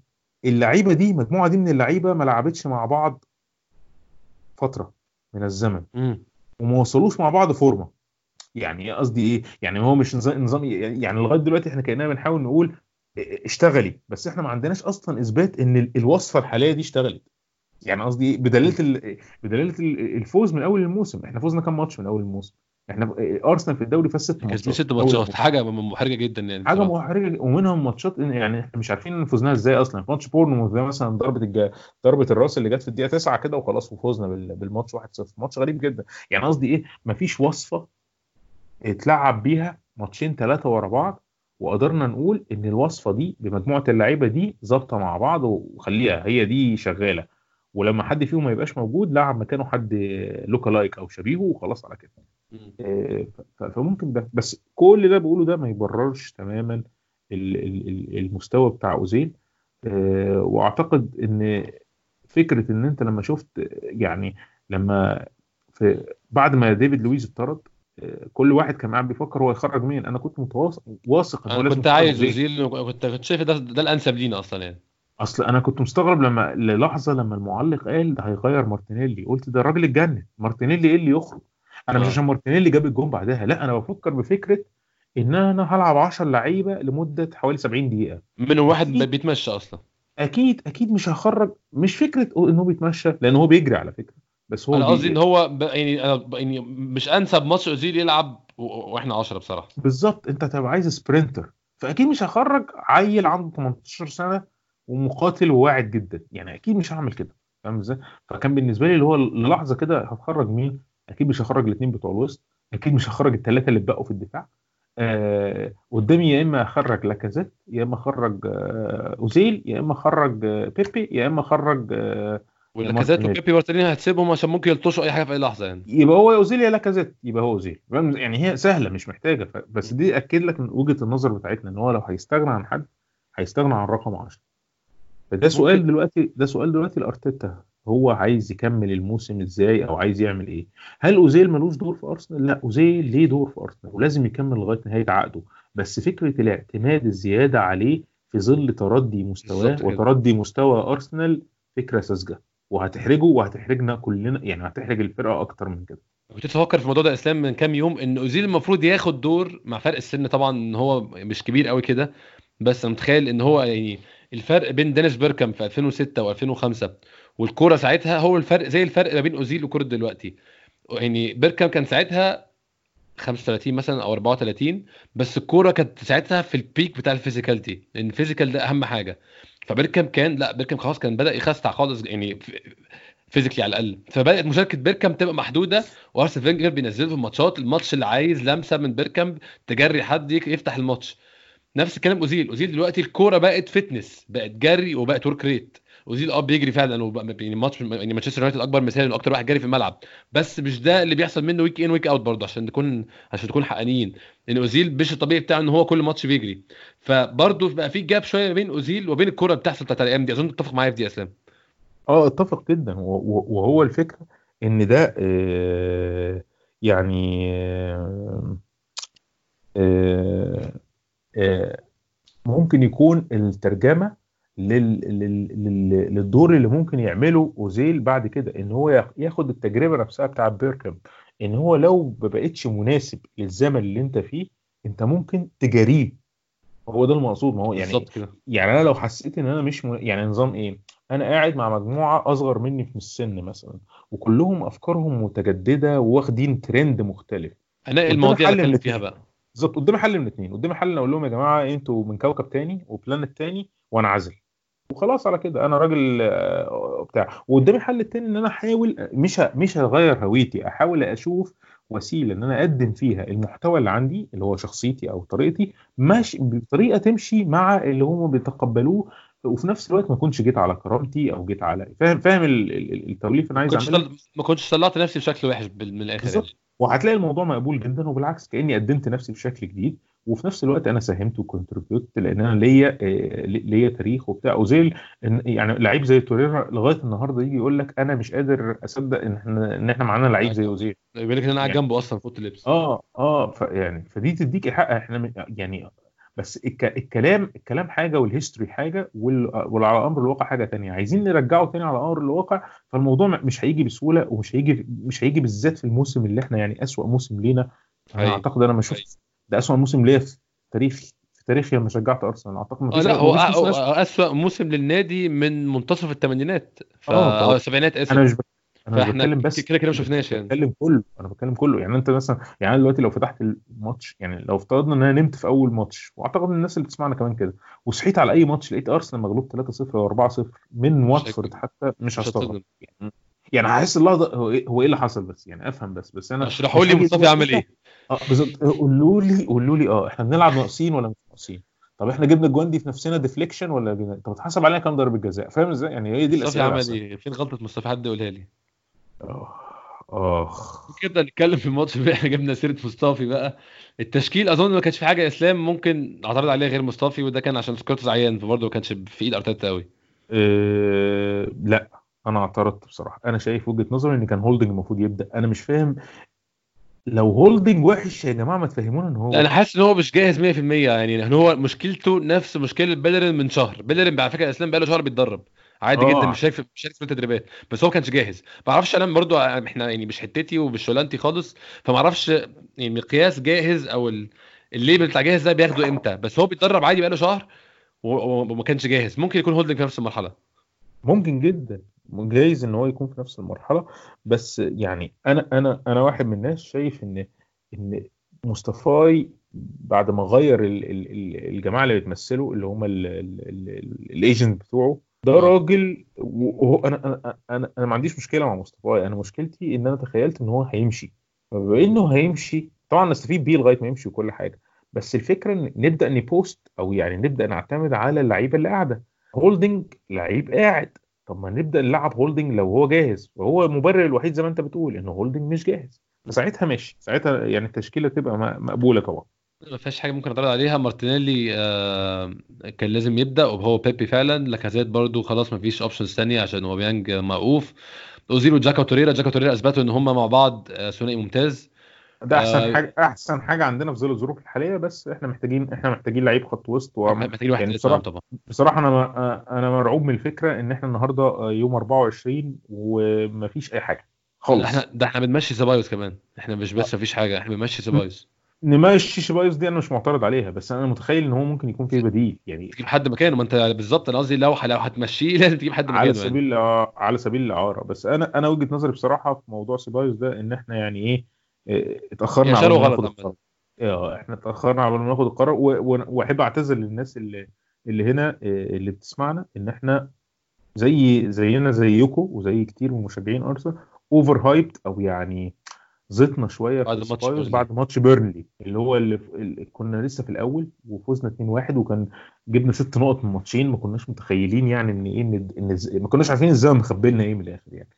اللعيبة دي مجموعه دي من اللعيبة ما لعبتش مع بعض فترة من الزمن. وما وصلوش مع بعض فورمة. يعني قصدي إيه؟ يعني هو مش نظام يعني لغاية دلوقتي إحنا كأننا بنحاول نقول اشتغلي. بس إحنا ما عندناش أصلا إثبات إن ال- الوصفة الحالية دي اشتغلت. يعني قصدي إيه؟ بدلاله ال- الفوز من أول الموسم. إحنا فوزنا كام ماتش من أول الموسم؟ إحنا أرسنال في الدوري فاز ست ماتشات. ست ماتشات. حاجة محرجة جدا يعني. حاجة. محرجة. ومنهم ماتشات يعني إحنا مش عارفين فوزناها إزاي أصلا. ماتش بورنموث ده مثلا ضربة الج... ضربة الرأس اللي جت في الدقيقة 9 كده وخلاص وفوزنا بال... بالماتش 1-0 ماتش غريب جدا. يعني قصدي إيه؟ مفيش وصفة اتلعب بيها ماتشين ثلاثة ورا بعض وقدرنا نقول إن الوصفة دي بمجموعة اللعيبة دي ظابطة مع بعض وخليها هي دي شغالة. ولما حد فيهم ما يبقاش موجود لعب مكانه حد look-alike أو شبيهه وخلاص على كده. فممكن ده. بس كل ده بقوله ده ما يبررش تماما ال- ال- ال- المستوى بتاع أوزيل. آه، وأعتقد إن فكرة إن أنت لما شفت يعني لما في بعد ما ديفيد لويز اتطرد آه، كل واحد كان قاعد بيفكر هو يخرج مين. أنا كنت واثق إن هو لازم كنت عايز. أوزيل وكنت كنت شايف ده ده الأنسب لينا أصلا يعني. أصل أنا كنت مستغرب لما للحظة لما المعلق قال ده هيغير مارتينيلي. قلت ده الراجل اتجنن مارتينيلي إيه اللي يخرج؟ أنا مش آه. عشان مارتينيلي جاب الجون بعدها لا أنا بفكر بفكرة إن أنا هلعب 10 لعيبة لمدة حوالي 70 دقيقة. منهم واحد أكيد. بيتمشى أصلا. أكيد أكيد مش هخرج مش فكرة إن هو بيتمشى لأن هو بيجري على فكرة. بس هو أنا قصدي إن هو ب... يعني أنا ب... يعني مش أنسب ماتش أوزيل يلعب و... وإحنا 10 بصراحة. بالظبط. أنت هتبقى عايز sprinter. فأكيد مش هخرج عيل عنده 18 سنة ومقاتل وواعد جدا. يعني أكيد مش هعمل كده. فاهم إزاي؟ فكان بالنسبة لي اللي هو للحظه كده هتخرج مين؟ أكيد مش هخرج الاثنين بتوع الوسط أكيد مش هخرج الثلاثه اللي اتبقوا في الدفاع. آه قدامي يا إما أخرج لاكازيت يا إما أخرج آه أوزيل يا إما أخرج آه بيبي يا إما أخرج آه مارتينيلي. وبيبي مارتينيلي هتسيبهم عشان ممكن يلطشوا أي حاجة في أي لحظة يعني. يبقى هو أوزيل يا لاكازيت يبقى هو أوزيل؟ يعني هي سهلة مش محتاجة ف- بس دي أكد لك من وجهة النظر بتاعتنا إن هو لو هيستغنى عن حد هيستغنى عن رقم 10 فده سؤال دلوقتي ده سؤال دلوقتي لأرتيتا. هو عايز يكمل الموسم إزاي أو عايز يعمل إيه؟ هل أوزيل ملوش دور في أرسنال؟ لا أوزيل ليه دور في أرسنال ولازم يكمل لغاية نهاية عقده. بس فكرة الاعتماد الزيادة عليه في ظل تردي مستواه. وتردي مستوى أرسنال فكرة ساذجة. وهتحرجه وهتحرجنا كلنا يعني هتحرج الفرقة أكتر من كده. كنت بفكر في الموضوع ده إسلام من كام يوم؟ إن أوزيل المفروض ياخد دور مع فرق السن طبعا ان هو مش كبير قوي كده بس أنا متخيل إن هو يعني الفرق بين دينيس بيركامب في 2006 و2005 والكورة ساعتها هو الفرق زي الفرق ما بين أوزيل وكورة دلوقتي. يعني بيركامب كان ساعتها 35 مثلا أو 34 بس الكورة كانت ساعتها في ال peak بتاع ال physicality لأن ال physical ده أهم حاجة. فبيركامب كان لا بيركامب خلاص كان بدأ يخستع خالص يعني physically على الأقل. فبدأت مشاركة بيركامب تبقى محدودة وأرسن فينجر بينزله في الماتشات الماتش اللي عايز لمسة من بيركامب تجري حد يفتح الماتش. نفس الكلام أوزيل. أوزيل دلوقتي الكورة بقت fitness بقت جري وبقت work rate اوزيل آه بيجري فعلا يعني ماتش يعني مانشستر يونايتد أكبر مثال أكتر واحد جري في الملعب. بس مش ده اللي بيحصل منه week in week out برضه عشان نكون عشان نكون حقانيين. لأن أوزيل مش الطبيعي بتاعه إن هو كل ماتش بيجري. فبرضه بقى في gap شوية بين أوزيل وبين الكوره اللي بتحصل بتاعت الأيام دي أظن تتفق معايا في دي إسلام. آه أتفق جدا. وهو الفكرة إن ده آه، يعني آه، آه، ممكن يكون الترجمة لل- لل- لل- للدور اللي ممكن يعمله أوزيل بعد كده إن هو ياخ- ياخد التجربة نفسها بتاع بيركام إن هو لو ما بقتش مناسب للزمن اللي أنت فيه أنت ممكن تجاريه. هو ده المقصود ما هو يعني بالظبط كده. يعني أنا لو حسيت إن أنا مش. يعني نظام إيه أنا قاعد مع مجموعة أصغر مني في السن مثلا وكلهم أفكارهم متجددة واخدين ترند مختلف. أنا قدامي المواضيع اللي أتكلم فيها. بقى؟ بالظبط قدامي حل من الاثنين قدامي حل ان أقول لهم يا جماعة أنتوا من كوكب تاني وبلانت تاني وأنا عازل. وخلاص على كده أنا راجل آه، بتاع وقدامي حل التاني إن أنا أحاول مش مش هغير هويتي أحاول أشوف وسيلة إن أنا أقدم فيها المحتوى اللي عندي اللي هو شخصيتي أو طريقتي ماشي بطريقة تمشي مع اللي هم بيتقبلوه وفي نفس الوقت ما أكونش جيت على كرامتي أو جيت على فاهم فاهم ال- ال- التوليف اللي أنا عايز كنتش أعمله. ما كنتش طلعت نفسي بشكل وحش من الآخر. يعني. وهتلاقي الموضوع مقبول جدا وبالعكس كأني قدمت نفسي بشكل جديد وفي نفس الوقت أنا ساهمت و contribute لأن أنا ليا آه، ليا تاريخ وبتاع. وزي يعني لعيب زي توريرا لغاية النهارده يجي يقول لك أنا مش قادر أصدق إن إحنا إن إحنا معانا لعيب زي أوزيل. بيقول لك إن أنا قاعد يعني- جنبه أصلا في أوضة اللبس. آه آه ف يعني فدي تديك الحق إحنا يعني بس الك الكلام الكلام حاجة وال history حاجة وعلى أمر الواقع حاجة تانية. عايزين نرجعه تاني على أمر الواقع فالموضوع مش هيجي بسهولة ومش هيجي مش هيجي بالذات في الموسم اللي إحنا يعني أسوأ موسم لينا. أنا أيوة. أعتقد أنا ما شفت ده أسوأ موسم ليا في تاريخي في تاريخي لما شجعت أرسنال. أعتقد ما فيش لا هو. أسوأ. موسم للنادي من منتصف الثمانينات. ف... آه، أو السبعينات آسف. أنا مش ب... أنا فإحنا بتكلم بس كده كده ما شفناش يعني. بتكلم كله أنا بتكلم كله. يعني أنت مثلا يعني دلوقتي لو فتحت الماتش يعني لو افترضنا إن أنا نمت في أول ماتش وأعتقد إن الناس اللي بتسمعنا كمان كده وصحيت على أي ماتش لقيت أرسنال مغلوب 3-0 أو 4-0 من واتفورد حتى مش هستغرب. يعني يعني هحس اللحظة هو إيه هو إيه اللي حصل بس؟ يعني أفهم بس بس أنا اشرحوا لي مصطفى عمل كده. إيه؟ آه بالظبط. قولوا لي قولوا لي آه إحنا بنلعب ناقصين ولا مش ناقصين؟ طب إحنا جبنا الجوان دي في نفسنا deflection ولا جبنا طب اتحسب علينا كام ضربة جزاء؟ فاهم إزاي؟ يعني هي دي مصطفى الأسئلة عمل الأحسن. إيه؟ فين غلطه مصطفى حد يقولها لي؟ آه كده نتكلم في الماتش بقى إحنا جبنا سيرة مصطفى بقى. التشكيل أظن ما كانش في حاجة إسلام ممكن أعترض عليها غير مصطفى وده كان عشان سقراطيس عيان فبرضه ما كانش في إيد أرتيتا قوي آه، لا. أنا اعترضت بصراحة. أنا شايف وجهة نظري إن كان هولدنج المفروض يبدأ. أنا مش فاهم لو هولدنج وحش يا جماعة ما تفهمونا إن هو أنا حاسس إن هو مش جاهز 100% يعني إن هو مشكلته نفس مشكلة بيلرين من شهر. بيلرين على فكرة أسلام بقاله شهر بيتدرب. عادي آه. جدا مش شايف مش شايف في التدريبات بس هو كانش جاهز. ما أعرفش أنا برضو إحنا يعني مش حتتي ومش شغلانتي خالص فما أعرفش يعني مقياس جاهز أو ال- ال label بتاع جاهز ده بياخده إمتى. بس هو بيتدرب عادي بقاله شهر وما كانش جاهز. ممكن يكون هولدنج في نفس المرحلة. ممكن جدا. جايز إن هو يكون في نفس المرحلة بس يعني أنا أنا أنا واحد من الناس شايف إن إن مصطفي بعد ما غير ال- ال- ال- الجماعة اللي بتمثله اللي هم ال agent بتوعه ده آه. راجل وهو أنا أنا أنا ما عنديش مشكلة مع مصطفي أنا مشكلتي إن أنا تخيلت إن هو هيمشي. فبما إنه هيمشي طبعا نستفيد بيه لغاية ما يمشي وكل حاجة بس الفكرة إن نبدأ ن boost أو يعني نبدأ نعتمد على اللعيبة اللي قاعدة. هولدنج لعيب قاعد. طب ما نبدأ نلعب هولدنج لو هو جاهز. وهو المبرر الوحيد زي ما انت بتقول ان هولدنج مش جاهز. فساعتها ماشي. ساعتها يعني التشكيلة تبقى مقبولة طبعا. ما فيهاش حاجة ممكن اعترض عليها. مارتينيلي آه كان لازم يبدأ وهو بيبي فعلا. لاكازيت برضو خلاص ما فيش options ثانية عشان اوباميانج موقوف اوزيل وتشاكا وتوريرا تشاكا وتوريرا أثبتوا إن هم مع بعض آه، ثنائي ممتاز. ده أحسن آه. حاجة أحسن حاجة عندنا في ظل الظروف الحالية بس إحنا محتاجين إحنا محتاجين لعيب خط وسط وعم- محتاجين واحد يعني يعني بصراحه طبعا. بصراحة أنا ما- أنا مرعوب من الفكرة إن إحنا النهارده يوم 24 ومفيش أي حاجة. خالص. إحنا ده إحنا بنمشي سيبايوس كمان. إحنا مش بس مفيش حاجة إحنا بنمشي سيبايوس نمشي شيبايوس دي أنا مش معترض عليها بس أنا متخيل إن هو ممكن يكون فيه بديل يعني تجيب حد مكانه. ما أنت بالظبط أنا قصدي لو لو هتمشيه لازم تجيب حد على مكانه يعني. سبيل الإع- على سبيل الإعارة. بس أنا أنا وجهة نظري بصراحة في موضوع سيبايوس ده إن إحنا يعني إيه اتأخرنا هي على ما ناخد. القرار آه إحنا اتأخرنا على ما ناخد القرار وأحب اعتذر للناس اللي اللي هنا إيه، اللي بتسمعنا ان إحنا زي زينا زيكم وزي كتير من مشجعين أرسنال over hyped أو يعني زيطنا شوية بعد ماتش بيرنلي. بعد ماتش بيرنلي اللي هو اللي, اللي كنا لسه في الأول وفوزنا 2-1 وكان جبنا ست نقط من ماتشين ما كناش متخيلين يعني ان إيه ان, إن ما كناش عارفين إزاي مخبي لنا إيه من الآخر يعني.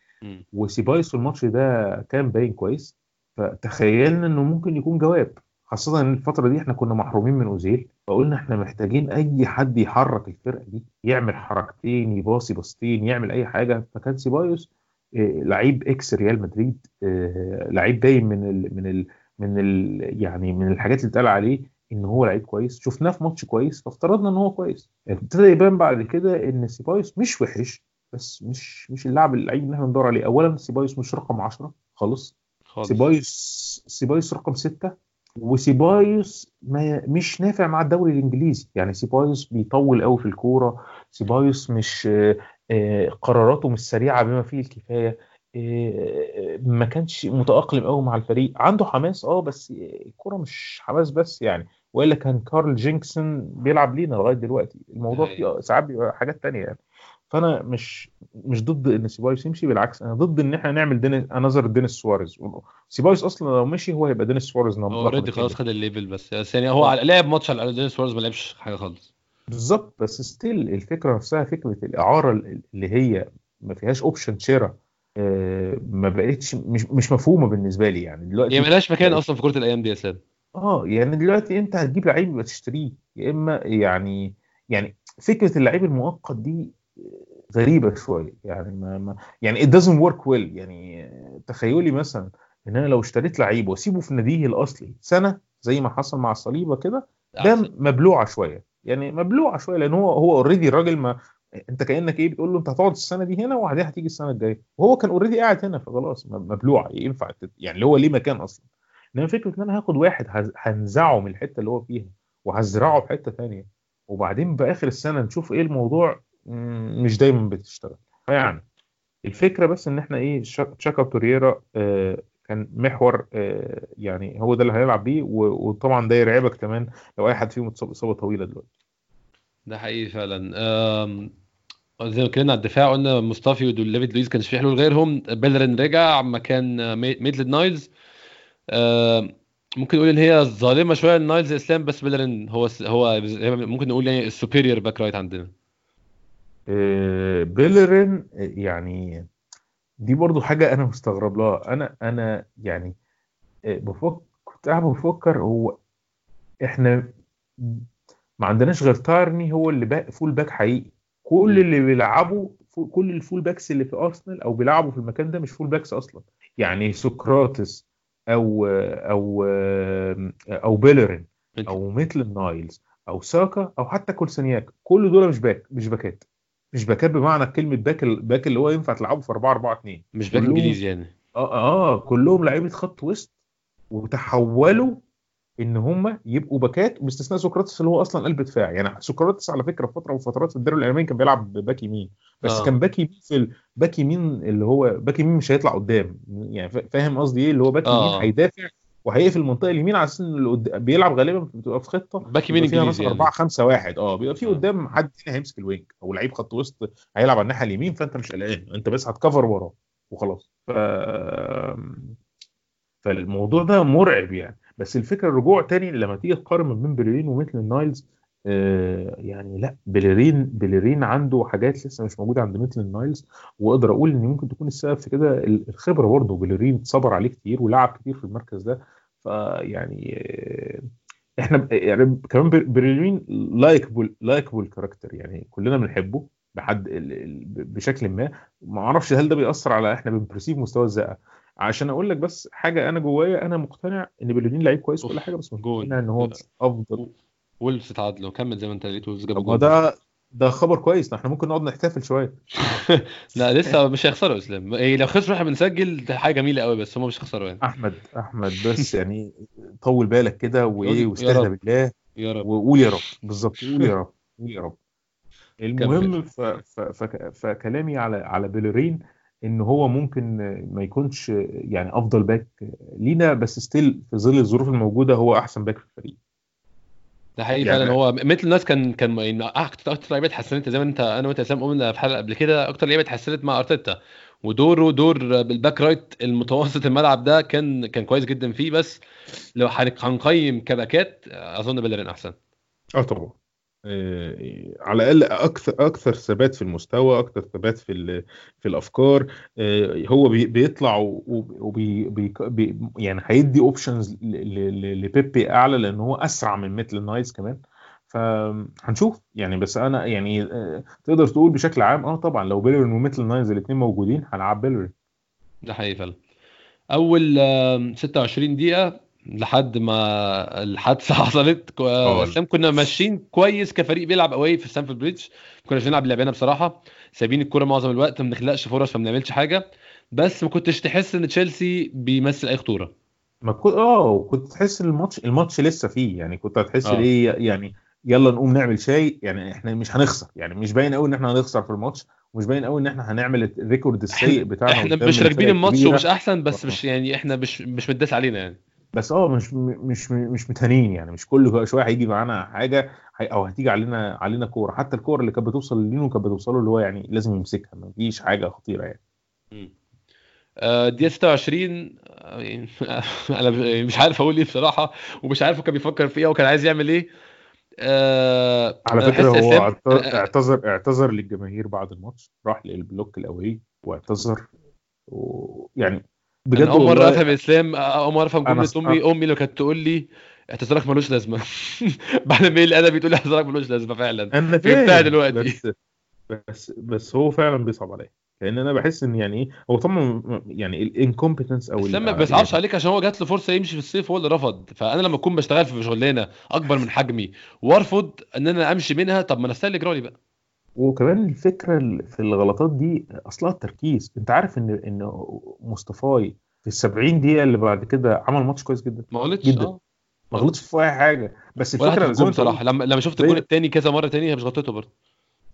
وسيبايوس في الماتش ده كان باين كويس فتخيلنا إنه ممكن يكون جواب خاصة إن الفترة دي إحنا كنا محرومين من أوزيل فقلنا إحنا محتاجين أي حد يحرك الفرقة دي يعمل حركتين يباصي باصتين يعمل أي حاجة. فكان سيبايوس آه، لعيب ex ريال مدريد آه، لعيب باين من ال من ال من ال يعني من الحاجات اللي اتقال عليه إن هو لعيب كويس. شفناه في ماتش كويس فافترضنا إن هو كويس. ابتدى يبان بعد كده إن سيبايوس مش وحش بس مش مش اللاعب اللعيب اللي إحنا بندور عليه. اولا سيبايوس مش رقم 10 خالص. خالص. سيبايوس سيبايوس رقم 6 وسيبايوس ما مش نافع مع الدوري الإنجليزي. يعني سيبايوس بيطول قوي في الكورة. سيبايوس مش آه، آه، قراراته مش سريعة بما فيه الكفاية. آه، ما كانش متأقلم قوي مع الفريق. عنده حماس آه بس الكورة مش حماس بس يعني. وإلا كان كارل جينكنسون بيلعب لينا لغاية دلوقتي. الموضوع أيوة. فيه آه، ساعات بيبقى حاجات تانية يعني. فأنا مش مش ضد إن سيبايوس يمشي بالعكس أنا ضد إن إحنا نعمل دينيس another دينيس سواريز. سيبايوس أصلا لو مشي هو هيبقى دينيس سواريز number هو already خلاص خد ال level بس بس يعني هو على- لعب ماتش على دينيس سواريز ما لعبش حاجة خالص. بالظبط بس still الفكرة نفسها فكرة الإعارة اللي هي ما فيهاش option شراء آه، ما بقتش مش مش مفهومة بالنسبة لي يعني. دلوقتي هي ملهاش مكان أصلا في كرة الأيام دي يا اسلام آه يعني دلوقتي أنت هتجيب لعيب يبقى تشتريه يا إما يعني يعني فكرة اللعيب المؤقت دي غريبة شوية يعني ما, ما يعني it doesn't work well يعني تخيلي مثلا إن أنا لو اشتريت لعيب وأسيبه في ناديه الأصلي سنة زي ما حصل مع صليبا كده ده. مبلوعة شوية يعني مبلوعة شوية لأن هو هو already الراجل ما أنت كأنك إيه بتقول له أنت هتقعد السنة دي هنا وبعدين هتيجي السنة الجاية وهو كان already قاعد هنا فخلاص مبلوعة ينفع يعني اللي هو ليه مكان أصلا إنما فكرة إن أنا هاخد واحد هنزعه من الحتة اللي هو فيها وهزرعه في حتة ثانية وبعدين بآخر السنة نشوف إيه الموضوع مش دايما بتشتغل فيعني الفكرة بس إن إحنا إيه شا- تشاكا توريرا آه كان محور آه يعني هو ده اللي هنلعب بيه وطبعا ده يرعبك كمان لو أي حد فيهم اتصاب إصابة طويلة دلوقتي ده حقيقي فعلا. زي ما اتكلمنا على الدفاع قلنا مصطفي وديفيد لويس كانش في حلول غيرهم بيلرين رجع مكان مي- ميتلاند نايلز. ممكن نقول إن هي ظالمة شوية لنايلز إسلام بس بيلرين هو هو ممكن نقول يعني ال superior back right عندنا آه بيلرين آه، يعني دي برضو حاجة أنا مستغرب لها. أنا أنا يعني آه، بفكر كنت قاعد بفكر هو إحنا ما عندناش غير تيرني هو اللي باك full back حقيقي. كل. اللي بيلعبوا كل ال full backs اللي في ارسنال أو بيلعبوا في المكان ده مش full backs أصلا. يعني سقراطس أو أو أو بيلرين أو ميتلاند نايلز أو ساكا أو حتى كولسنياك كل دول مش باك مش باكات. مش باكات بمعنى كلمة باك الباك اللي هو ينفع تلعبه في 4 4 2 مش باك إنجليزي يعني. آه آه كلهم لعيبة خط وسط وتحولوا إن هم يبقوا باكات باستثناء سقراطس اللي هو أصلا قلب دفاع. يعني سقراطس على فكرة في فترة من فترات في الدوري الألماني كان بيلعب باك يمين. بس آه. كان باك يمين في باك يمين اللي هو باك يمين مش هيطلع قدام. يعني فا- فاهم قصدي إيه؟ اللي هو باك آه. يمين هيدافع وهيقفل المنطقة اليمين على أساس إن بيلعب غالبا بتبقى في خطة باك يمين إنجليزي يعني. 4 5 1 آه بيبقى في آه. قدام حد تاني هيمسك ال wing أو لعيب خط وسط هيلعب على الناحية اليمين فأنت مش قلقان أنت بس هت cover وراه وخلاص. ف... فالموضوع ده مرعب يعني. بس الفكرة الرجوع تاني لما تيجي تقارن ما بين بيلرين وميتلاند نايلز يعني لا بيلرين بيلرين عنده حاجات لسه مش موجودة عند ميتلاند نايلز وأقدر أقول إن ممكن تكون السبب في كده ال- الخبرة برضه بيلرين صبر عليه كتير ولعب كتير في المركز ده فيعني آه إحنا يعني كمان بيلرين likeable likeable character يعني كلنا بنحبه بحد بشكل ما ما أعرفش هل ده بيأثر على إحنا بنبرسيف مستوى الزقه عشان أقول لك بس حاجة أنا جوايا أنا مقتنع إن بيلرين لعيب كويس. وكل حاجة بس. مقتنع إن هو مش أفضل وولفز تعادلوا. كمل زي ما انت لقيت وولفز جابوا ده ده خبر كويس. إحنا ممكن نقعد نحتفل شوية. لا لسه مش هيخسروا اسلام. إيه لو خسروا إحنا بنسجل. ده حاجة جميلة قوي بس هم مش هيخسروا يعني. أحمد أحمد بس يعني طول بالك كده وإيه واستهدى. بالله. يا رب. وقول يا رب. بالظبط. قول يا رب. قول يا رب. المهم. ف... ف... ف... فكلامي على على بيلرين إن هو ممكن ما يكونش يعني أفضل باك لينا بس still في ظل الظروف الموجودة هو أحسن باك في الفريق. ده حقيقي يعني- فعلا. هو ميتلاند نايلز كان كان يعني أكتر أكتر لعيبة اتحسنت زي ما انت أنا وأنت اسلام قلنا في حلقة قبل كده أكتر لعيبة اتحسنت مع أرتيتا. ودوره دور بال back right المتوسط الملعب ده كان كان كويس جدا فيه. بس لو هن- هنقيم كباكات أظن بيلرين أحسن. آه طبعا. آه، على الأقل أكثر أكثر ثبات في المستوى أكثر ثبات في في الأفكار. آه، هو بي- بيطلع وبي بي بي يعني هيدي options لبيبي أعلى لأن هو أسرع من ميتلاند نايلز كمان. فهنشوف يعني بس أنا يعني آه، تقدر تقول بشكل عام آه طبعا لو بيلرين وميتلاند نايلز الاثنين موجودين هنلعب بيلرين. ده حقيقي فعلا. أول آم، 26 دقيقة لحد ما الحادثة حصلت. اسلام كنا ماشيين كويس كفريق بيلعب قوي في ستانفورد بريدج ما كناش بنلعب لعبنا بصراحة. سايبين الكورة معظم الوقت ما بنخلقش فرص فما بنعملش حاجة. بس ما كنتش تحس إن تشيلسي بيمثل أي خطورة. ما كنت آه كنت تحس ان الماتش الماتش لسه فيه. يعني كنت هتحس آه. ليه؟ يعني يلا نقوم نعمل شاي يعني إحنا مش هنخسر. يعني مش باين قوي إن إحنا هنخسر في الماتش ومش باين قوي إن إحنا هنعمل الريكورد السيء بتاعنا إحنا مش راكبين الماتش. ومش أحسن بس آه. مش يعني إحنا مش مش متداس علينا يعني. بس آه مش مش مش متهانين يعني مش كل شوية هيجي معانا حاجة أو هتيجي علينا علينا كورة. حتى الكوره اللي كانت بتوصل للينو كانت بتوصله اللي هو يعني لازم يمسكها ما فيش حاجة خطيرة يعني. آه، الدقيقة 26 آه، أنا مش عارف أقول إيه بصراحة ومش عارف هو كان بيفكر في إيه وكان عايز يعمل إيه. آه، على أنا فكرة هو اعتذر اعتذر للجماهير بعد الماتش راح لل block الأولي واعتذر ويعني بجد أنا أول والله. أفهم إسلام أول مرة أفهم است- أمي أمي لو كانت تقول لي اعتذارك ملوش لازمة. بعد ما الادبي تقول لي اعتذارك ملوش لازمة فعلا. أنا فهمتها دلوقتي. بس بس بس هو فعلا بيصعب عليا. لأن أنا بحس إن يعني إيه هو طبعا يعني ال incompetence أو إسلام ما بيصعبش يعني عليك عشان هو جات له فرصة يمشي في الصيف هو اللي رفض. فأنا لما أكون بشتغل في شغلانة أكبر من حجمي وأرفض إن أنا أمشي منها طب ما أنا استاهل اجرالي بقى. وكمان الفكرة ال- في الغلطات دي أصلها التركيز. أنت عارف إن إن مصطفاي في ال 70 دقيقة اللي بعد كده عمل ماتش كويس جدا؟ ما غلطش جدا. آه. ما غلطش في أي حاجة. بس الفكرة زي بصراحه لما لما شفت الجون الثاني كذا مرة تانية هي مش غلطته برضه.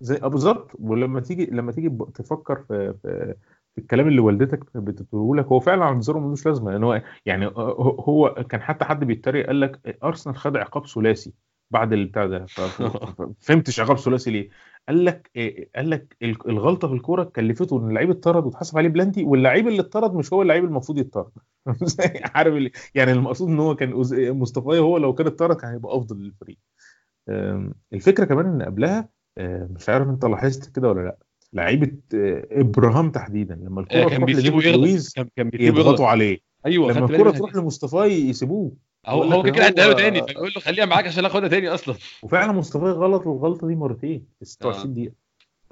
زي آه بالظبط. ولما تيجي لما تيجي تفكر في في في الكلام اللي والدتك بتقوله لك هو فعلا اعتذاره ملوش لازمة. لأن هو يعني هو هو كان حتى حد بيتريق قال لك أرسنال خد عقاب ثلاثي بعد البتاع ده. فهمتش عقاب ثلاثي ليه؟ قال لك إيه، قال لك ال- الغلطة في الكورة كلفته إن اللعيب اتطرد واتحسب عليه بلانتي واللعيب اللي اتطرد مش هو اللعيب المفروض يتطرد. عارف يعني المقصود إن هو كان مصطفى هو لو كان اتطرد كان هيبقى أفضل للفريق. الفكرة كمان إن قبلها أم، مش عارف أنت لاحظت كده ولا لأ. لعيبة آه، إبراهام تحديدا لما آه، الكوره كان تروح بيسيبه لديفيد يغلط. كان كان يغلط يضغطوا عليه. أيوه لما الكورة تروح. لمصطفى يسيبوه. هو هو كده كده اداله تاني فبيقول له خليها معاك عشان اخدها تاني أصلا. وفعلا مصطفى غلط الغلطه دي مرتين في 26 آه. دقيقة.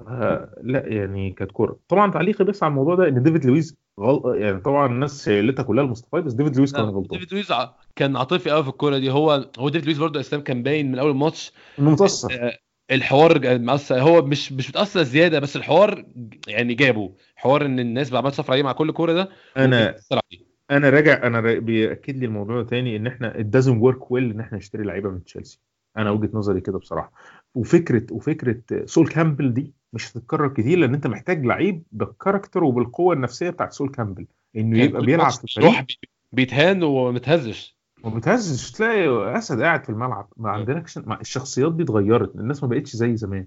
آه لا يعني كانت كورة. طبعا تعليقي بس على الموضوع ده إن ديفيد لويس غل... يعني طبعا الناس شايلتها كلها لمصطفى بس ديفيد لويس كان غلطان. ديفيد لويس ع- كان عاطفي قوي في الكورة دي. هو هو ديفيد لويس برضه إسلام كان باين من أول الماتش. انه متأثر. آه، الحوار مأثر. هو مش مش متأثر زيادة بس الحوار يعني جابه. حوار إن الناس بقى عماله تصفر عليه مع كل كورة ده أنا أنا راجع أنا را- بيأكد لي الموضوع تاني إن إحنا it doesn't work well إن إحنا نشتري لعيبة من تشيلسي. أنا وجهة نظري كده بصراحة. وفكرة وفكرة سول كامبل دي مش هتتكرر كتير لأن أنت محتاج لعيب بال character وبالقوة النفسية بتاعت سول كامبل. إنه يبقى بيلعب في الفريق بي- بيتهان وما بتهزش وما تلاقي أسد قاعد في الملعب. ما عندناش الشخصيات دي اتغيرت. الناس ما بقتش زي زمان.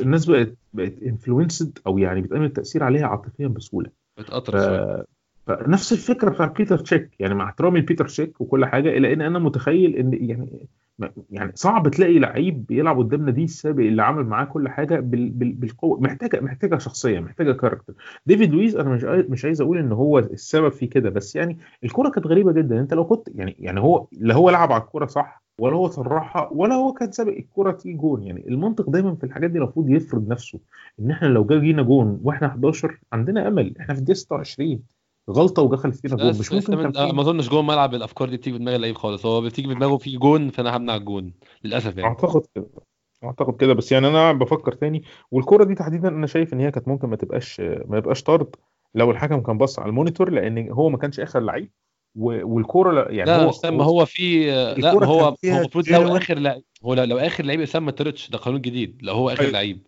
الناس بقت بقت influenced أو يعني بتعمل تأثير عليها عاطفيا بسهولة. بتقطر. فنفس الفكرة بتاع بيتر تشيك. يعني مع احترامي لبيتر تشيك وكل حاجة الا إن أنا متخيل إن يعني يعني صعب تلاقي لعيب بيلعب قدام نادي السابق اللي عامل معاه كل حاجة بال... بال... بالقوة. محتاجة محتاجة شخصية محتاجة character ديفيد لويس أنا مش مش عايز أقول إن هو السبب في كده بس يعني الكرة كانت غريبة جدا. أنت لو كنت يعني يعني هو لا هو لعب على الكرة صح ولا هو طرحها ولا هو كان سابق الكرة تيجي جون. يعني المنطق دايما في الحاجات دي المفروض يفرض نفسه. إن إحنا لو جينا جون وإحنا 11 عندنا أمل. إحنا في الدقيقة 26 غلطة ودخلت فينا جون. مش ممكن كان أنت- في ما أظنش جوه الملعب الأفكار دي بتيجي في دماغ اللعيب خالص. هو بتيجي في دماغه في جون فأنا همنع الجون للأسف يعني. أعتقد كده. أعتقد كده. بس يعني أنا بفكر تاني والكرة دي تحديدا أنا شايف إن هي كانت ممكن ما تبقاش ما يبقاش طرد لو الحكم كان بص على ال monitor لأن هو ما كانش آخر لعيب والكوره يعني لا هو ما هو في لا هو هو المفروض لو آخر لعيب هو لو, آخر لعيب اسلام ما طردش ده قانون جديد. لو هو آخر أيوة. لعيب.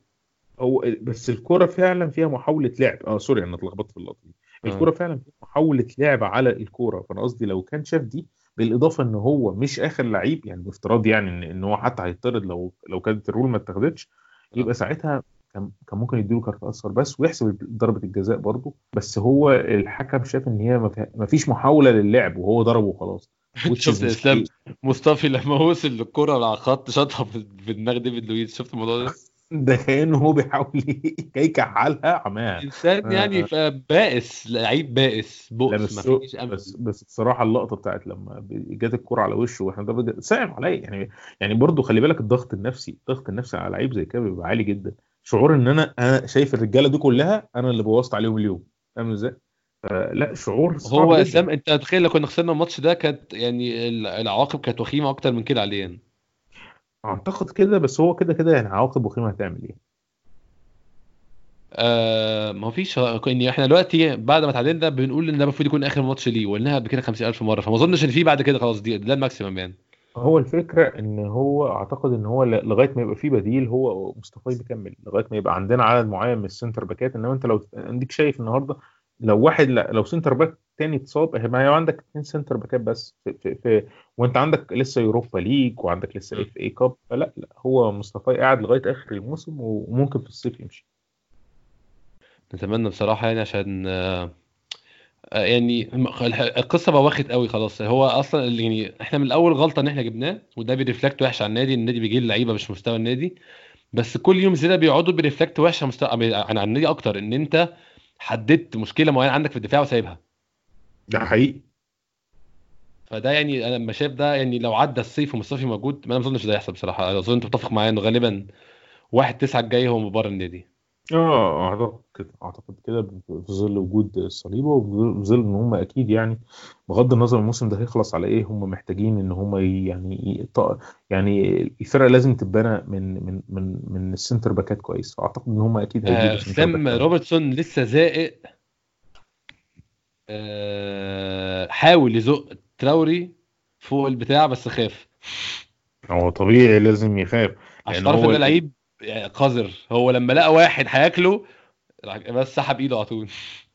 هو بس الكرة فعلا فيها محاولة لعب. آه sorry أنا اتلخبطت في اللقطة دي. آه. الكرة فعلا فيها محاولة لعب على الكرة فأنا قصدي لو كان شاف دي بالإضافة إن هو مش آخر لعيب يعني بافتراض يعني ان هو حتى هيطرد لو لو كانت ال rule ما اتاخدتش يبقى ساعتها كان كان ممكن يديله كارت أصفر بس ويحسب ضربة الجزاء برضه. بس هو الحكم شاف إن هي ما فيش محاولة للعب وهو ضربه وخلاص شفت إسلام. مصطفي لما وصل للكرة على الخط شاطها في دماغ ديفيد لويس. شفت الموضوع ده؟ ده كأنه هو بيحاول يكحلها عماها إنسان. يعني بائس لعيب بائس بؤس بس ما فيش أمل. بس بس بصراحه اللقطة بتاعت لما جت الكرة على وشه وإحنا ده صعب عليا. يعني يعني برضه خلي بالك الضغط النفسي الضغط النفسي على لعيب زي كده بيبقى عالي جدا. شعور إن أنا أنا شايف الرجالة دي كلها أنا اللي بوظت عليهم اليوم. فاهم إزاي؟ لا شعور صعب هو اسلام أنت تخيل لو كنا خسرنا الماتش ده كانت يعني ال- العواقب كانت وخيمة أكتر من كده علينا. أعتقد كده بس هو كده كده يعني عواقب وخيمه هتعمل إيه؟ آه ما فيش يعني إحنا دلوقتي بعد ما اتعادلنا بنقول إن ده المفروض يكون آخر ماتش ليه وقلناها قبل كده 50000 مرة فما أظنش إن في بعد كده خلاص دي ده ال maximum يعني هو الفكرة إن هو أعتقد إن هو لغاية ما يبقى في بديل هو مصطفى بيكمل لغاية ما يبقى عندنا عدد معين من ال centre back ات إنما أنت لو عندك شايف النهارده لو واحد لا لو centre back تاني اتصاب ما هي عندك اثنين centre back ات بس في, في, في وانت عندك لسه Europa League وعندك لسه. FA Cup فلا لا هو مصطفى قاعد لغاية آخر الموسم وممكن في الصيف يمشي. نتمنى بصراحة يعني عشان آه يعني القصة بواخت قوي خلاص. هو أصلا يعني إحنا من الأول غلطة إن إحنا جبناه وده بي reflect وحش على النادي النادي بيجي لعيبة مش مستوى النادي. بس كل يوم زيادة بيقعدوا بي reflect وحش على مستوى عن عن النادي أكتر إن أنت حددت مشكلة معينة عندك في الدفاع وسايبها. ده حقيقي. فده يعني أنا لما شايف ده يعني لو عدى الصيف ومصطفي موجود ما أنا ما أظنش ده يحصل بصراحة. أظن أنت متفق معايا إنه غالبا واحد تسعة الجاي هو بره النادي. آه اعتقد كده أعتقد كده في ظل وجود الصليبه وفي ظل إن هم أكيد يعني بغض النظر الموسم ده هيخلص على إيه هم محتاجين إن هم يعني يعني الفرقة لازم تتبنى من من من من السنتر باكات كويس. فاعتقد إن هم أكيد هيجيبوا آه سام روبرتسون لسه زائق. آه حاول يزق تراوري فوق البتاع بس خاف. هو طبيعي لازم يخاف عشان تعرف هو إن لعيب يعني قذر. هو لما لقى واحد هياكله بس سحب إيده على طول.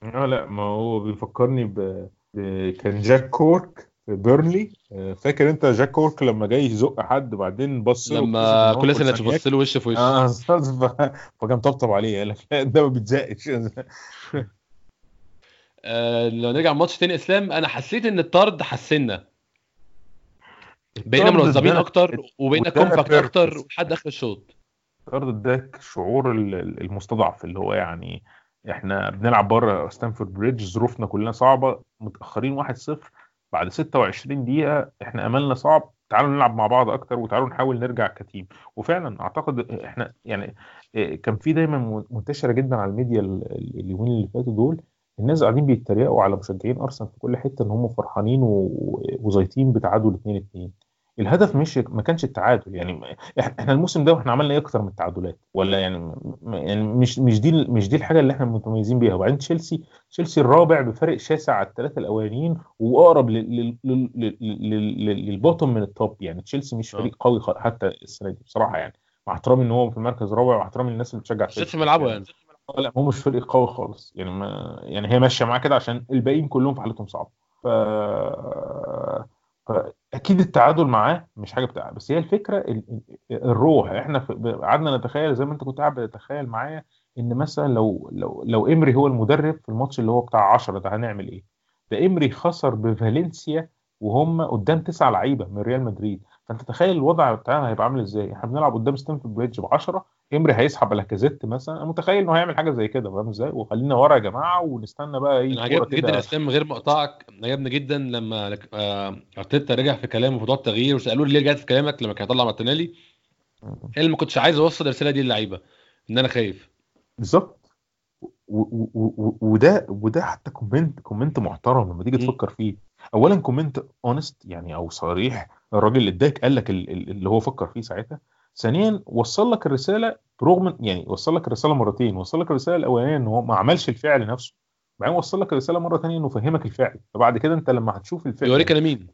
آه لا ما هو بيفكرني ب... ب... كان جاك كورك في بيرنلي. آه، فاكر أنت جاك كورك لما جاي يزق حد بعدين بص له لما سنة. تبص له وش في وش آه فكان طبطب عليه قال لك لا ده ما بيتزقش. آه لو نرجع الماتش تاني إسلام أنا حسيت إن الطرد حسنا بقينا منظمين أكتر وبقينا compact. أكتر لحد آخر الشوط. الطرد ده شعور ال- ال- المستضعف اللي هو يعني إحنا بنلعب بره ستانفورد بريدج ظروفنا كلنا صعبة متأخرين 1-0 بعد 26 دقيقة إحنا أملنا صعب تعالوا نلعب مع بعض أكتر وتعالوا نحاول نرجع ك team. وفعلا أعتقد إحنا يعني إيه، كان في دايما منتشرة جدا على الميديا ال- ال- اليومين اللي فاتوا دول الناس قاعدين بيتريقوا على مشجعين أرسنال في كل حتة إن هم فرحانين و- وزايطين بتعادل 2 2 الهدف مش ما كانش التعادل. يعني إحنا الموسم ده وإحنا عملنا إيه أكتر من التعادلات؟ ولا يعني يعني مش مش دي مش دي الحاجة اللي إحنا متميزين بيها. وبعدين تشيلسي تشيلسي الرابع بفرق شاسع على الثلاثه الأولانيين وأقرب لل- لل- لل- لل- لل- لل- لل bottom من ال top يعني تشيلسي مش آه. فريق قوي حتى السنة دي بصراحة يعني. مع احترامي إن هو في المركز الرابع مع احترامي للناس اللي بتشجع في ملعبه يعني. لا هو مش فريق قوي خالص. يعني ما يعني هي ماشية معاه كده عشان الباقيين كلهم في حالتهم صعبة. ف... فأكيد التعادل معاه مش حاجة بتاع بس هي الفكرة ال- ال- الروح إحنا قعدنا نتخيل زي ما أنت كنت قاعد بتتخيل معايا إن مثلا لو لو لو إمري هو المدرب في الماتش اللي هو بتاع 10 ده هنعمل إيه؟ ده إمري خسر بفالنسيا وهم قدام تسع لعيبة من ريال مدريد فأنت تخيل الوضع بتاعنا هيبقى عامل إزاي؟ إحنا بنلعب قدام ستانفورد بريدج ب 10 امري هيسحب لاكازيت مثلا أنا متخيل إنه هيعمل حاجة زي كده فاهم إزاي؟ وخلينا ورا يا جماعة ونستنى بقى إيه أنا عجبني جدا إسلام غير ما اقطعك عجبني جدا لما لك- آه، أرتيتا رجع في كلامه في موضوع التغيير وسألوه ليه رجعت في كلامك لما كان هيطلع مارتينيلي. قال ما كنتش عايز أوصل الرساله دي للعيبة إن أنا خايف. بالظبط. وده وده حتى comment comment محترم لما تيجي. تفكر فيه. اولا comment honest يعني أو صريح الراجل اللي اداك قال لك ال- ال- اللي هو فكر فيه ساعتها ثانيا وصل لك الرسالة برغم يعني وصل لك الرسالة مرتين وصل لك الرسالة الأولانية إن هو ما عملش الفعل نفسه بعدين وصل لك الرسالة مرة ثانية إنه فهمك الفعل. فبعد كده أنت لما هتشوف الفعل بيوريك أنا مين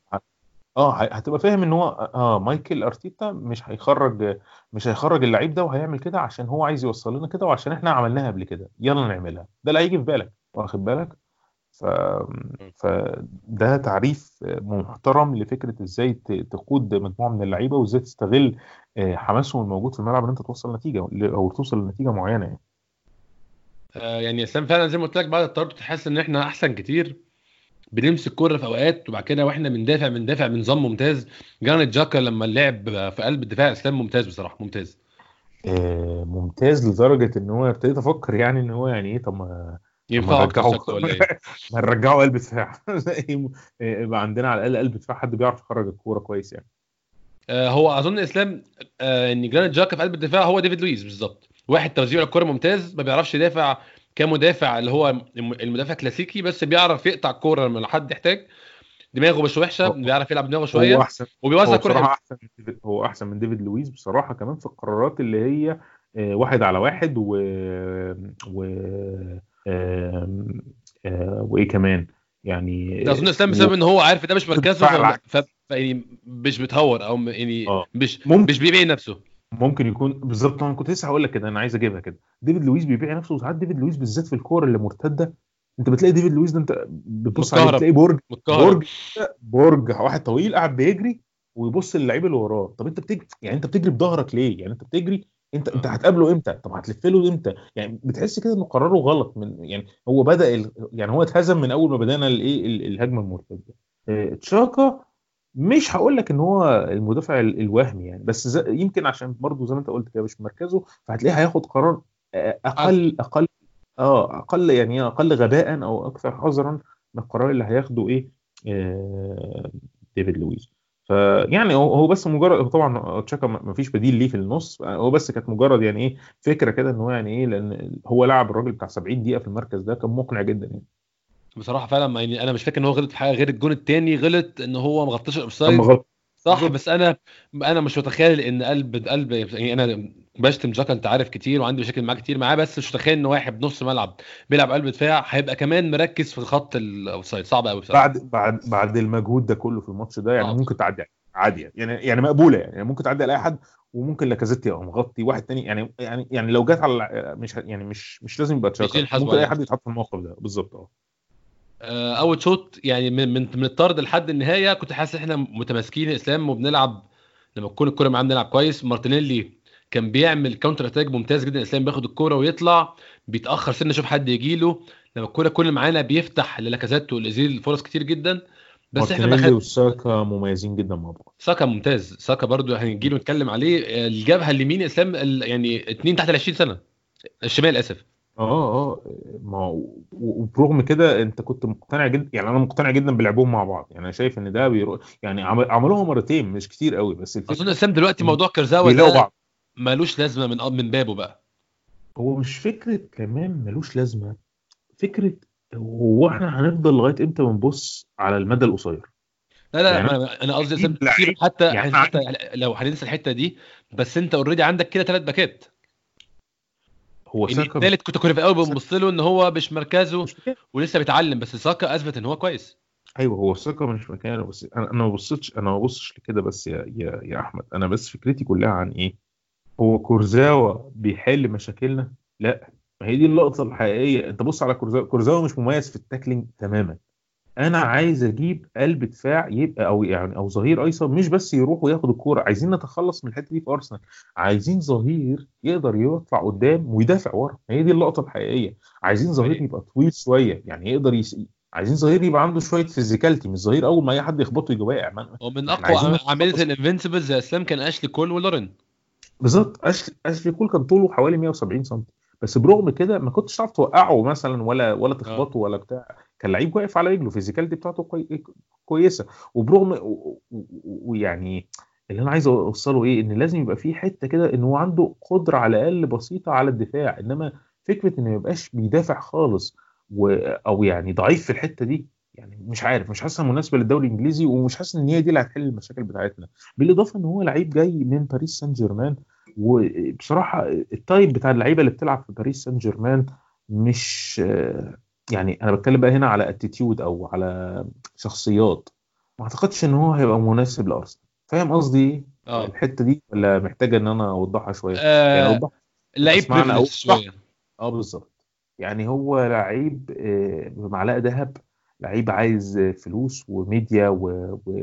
آه هتبقى فاهم إن هو آه مايكل أرتيتا مش هيخرج مش هيخرج اللعيب ده وهيعمل كده عشان هو عايز يوصل لنا كده وعشان إحنا عملناها قبل كده. يلا نعملها. ده اللي هيجي في بالك واخد بالك؟ ف... فده تعريف محترم لفكرة إزاي تقود مجموعة من اللعيبة وإزاي تستغل آه، حماسهم الموجود في الملعب إن أنت توصل نتيجة أو توصل لنتيجة معينة يعني. آه، يعني اسلام فعلا زي ما قلت لك بعد الطرد تحس إن إحنا أحسن كتير. بنمسك كوره في أوقات وبعد كده وإحنا بندافع بندافع بنظام ممتاز. جرانيت جاكا لما لعب في قلب الدفاع أسلام ممتاز بصراحة ممتاز. آه، ممتاز لدرجة إن هو ابتديت أفكر يعني إن هو يعني إيه طب ما ينفع أكتر ولا إيه؟ ما نرجعه قلب دفاع. يبقى عندنا على الأقل قلب دفاع حد بيعرف يخرج الكورة كويس يعني. آه، هو أظن إسلام آه، إن جرانيت جاكا في قلب الدفاع هو ديفيد لويس بالظبط. واحد توزيع الكوره ممتاز ما بيعرفش يدافع كمدافع اللي هو الم- المدافع كلاسيكي بس بيعرف يقطع الكورة لما حد يحتاج. دماغه مش وحشة هو- بيعرف يلعب دماغه هو شوية أحسن وبيوزع هو الكوره أحسن هو أحسن من ديفيد لويس بصراحة كمان في القرارات اللي هي آه، واحد على واحد و و آه، وإيه كمان؟ يعني أظن إسلام بسبب إن هو عارف ده مش مركزه الدفاع ف- العكس. ف... ف... يعني مش بتهور أو يعني مش ممكن مش بيبيع نفسه. ممكن يكون بالظبط. أنا كنت لسه هقول لك كده أنا عايز أجيبها كده. ديفيد لويس بيبيع نفسه وساعات ديفيد لويس بالذات في الكور اللي مرتدة أنت بتلاقي ديفيد لويس ده أنت بتبص عليه. بتلاقي برج متكهرب. برج برج واحد طويل قاعد بيجري ويبص للعيب اللي وراه. طب أنت بتجري يعني أنت بتجري بظهرك ليه؟ يعني أنت بتجري انت أنت هتقابله إمتى؟ طب هتلف له إمتى؟ يعني بتحس كده إنه قراره غلط من يعني هو بدأ ال... يعني هو اتهزم من أول ما بدأنا الإيه ال- الهجمة المرتدة. آه، تشاكا مش هقول لك إن هو المدافع ال- الوهمي يعني بس يمكن عشان برضه زي ما أنت قلت كده مش مركزه فهتلاقيه هياخد قرار أقل أقل. آه أقل يعني أقل غباء أو أكثر حذرا من القرار اللي هياخده إيه آه، ديفيد لويس فيعني هو هو بس مجرد هو طبعا تشاكا ما فيش بديل ليه في النص هو بس كانت مجرد يعني إيه فكرة كده إن هو يعني إيه لأن هو لعب الراجل بتاع 70 دقيقة في المركز ده كان مقنع جدا يعني. بصراحة فعلا ما- يعني أنا مش فاكر إن هو غلط في حاجة غير الجون الثاني غلط إن هو ما غطاش الأوفسايد. صح. بس أنا أنا مش متخيل إن قلب قلب يعني أنا بشتم جاكا أنت عارف كتير وعندي مشاكل معاه كتير معاه بس مش متخيل إن واحد بنص ملعب بيلعب قلب دفاع هيبقى كمان مركز في خط الأوفسايد. صعب قوي بصراحة. بعد بعد بعد المجهود ده كله في الماتش ده يعني آه. ممكن تعدي عادي يعني يعني مقبولة يعني ممكن تعدي على أي حد وممكن لاكازيت يبقى مغطي واحد تاني يعني يعني يعني لو جت على مش يعني مش مش لازم يبقى تشاكا. ممكن أي يعني. حد يتحط في الموقف ده. بالظبط. آه. أول شوط يعني من من من الطرد لحد النهاية كنت حاسس إحنا متماسكين اسلام وبنلعب لما تكون الكوره معاه بنلعب كويس. مارتينيلي كان بيعمل counter attack ممتاز جدا. إسلام بياخد الكوره ويطلع بيتأخر سنة يشوف حد يجي له. لما الكوره كل معانا بيفتح للاكازيت ولأوزيل فرص كتير جدا. بس إحنا مارتينيلي بخ... وساكا مميزين جدا مع بعض. ساكا ممتاز. ساكا برضو هنجي له نتكلم عليه. آه، الجبهة اليمين إسلام يعني اتنين تحت ال 20 سنة. الشمال آسف. آه آه ما هو وبرغم كده أنت كنت مقتنع جدا يعني أنا مقتنع جدا بلعبهم مع بعض. يعني أنا شايف إن ده بيرو... يعني عمل... عملوها مرتين مش كتير قوي بس أظن الفكرة اسلام دلوقتي موضوع بيلاقوا ده ملوش لازمة من من بابه بقى. هو مش فكرة كمان ملوش لازمة فكرة هو إحنا هنفضل لغاية إمتى بنبص على المدى القصير؟ لا لا يعني أنا قصدي حتى يعني حتى لو هننسى الحتة دي بس أنت اوريدي عندك كده ثلاث باكات. هو ساكا الثالث كنت كنا في الأول بنبص له إن هو مش مركزه ولسه بيتعلم بس ساكا أثبت إن هو كويس. أيوه هو ساكا مش مكانه بس أنا أنا ما بصيتش أنا ما ببصش لكده بس يا يا يا أحمد أنا بس فكرتي كلها عن إيه؟ هو كورزاوا بيحل مشاكلنا؟ لا. ما هي دي اللقطة الحقيقية. أنت بص على كورزاوا كورزاوا مش مميز في ال tackling تماما. أنا عايز أجيب قلب دفاع يبقى أو يعني أو ظهير أيسر مش بس يروح وياخد الكورة. عايزين نتخلص من الحتة دي في أرسنال. عايزين ظهير يقدر يطلع قدام ويدافع ورا. هي دي اللقطة الحقيقية. عايزين ظهير يبقى طويل شوية. يعني يقدر يس... عايزين ظهير يبقى عنده شوية physicality مش ظهير أول ما أي حد يخبطه يجي واقع ومن أقوى عايزين عم- عملية نتخلص ال invincibles زي إسلام كان أشلي كول ولورين. بالظبط. أشلي أشلي كول كان طوله حوالي 170 سم بس برغم كده ما كنتش تعرف توقعه مثلا ولا ولا آه. تخبطه ولا بتاع. كان لعيب واقف على رجله ال physicality بتاعته كوي... كويسة. وبرغم ويعني اللي أنا عايز أوصله إيه إن لازم يبقى في حتة كده إن هو عنده قدرة على الأقل بسيطة على الدفاع إنما فكرة إنه ما يبقاش بيدافع خالص و... أو يعني ضعيف في الحتة دي يعني مش عارف مش حاسسها مناسبة للدوري الإنجليزي ومش حاسس إن هي دي اللي هتحل المشاكل بتاعتنا. بالإضافة إن هو لعيب جاي من باريس سان جيرمان وبصراحة ال type بتاع اللعيبة اللي بتلعب في باريس سان جيرمان مش يعني أنا بتكلم بقى هنا على attitude أو على شخصيات. ما أعتقدش إن هو هيبقى مناسب لأرسنال. فاهم قصدي؟ آه. الحتة دي ولا محتاجة إن أنا أوضحها شوية؟ يعني آه، اوضحها لعيب اسمعنا أو privilege شوية. آه بالظبط. يعني هو لعيب آه، بمعلقة ذهب. لعيب عايز فلوس وميديا و... و...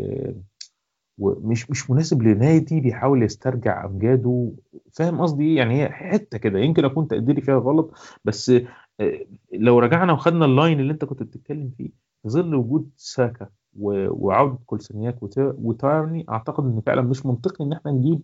ومش مش مناسب لنادي بيحاول يسترجع أمجاده. فاهم قصدي إيه؟ يعني هي حتة كده يمكن أكون تقديري فيها غلط بس آه، لو رجعنا وخدنا ال line اللي أنت كنت بتتكلم فيه في ظل وجود ساكا وعوده كولسنياك وت- وتيرني أعتقد إن فعلا مش منطقي إن إحنا نجيب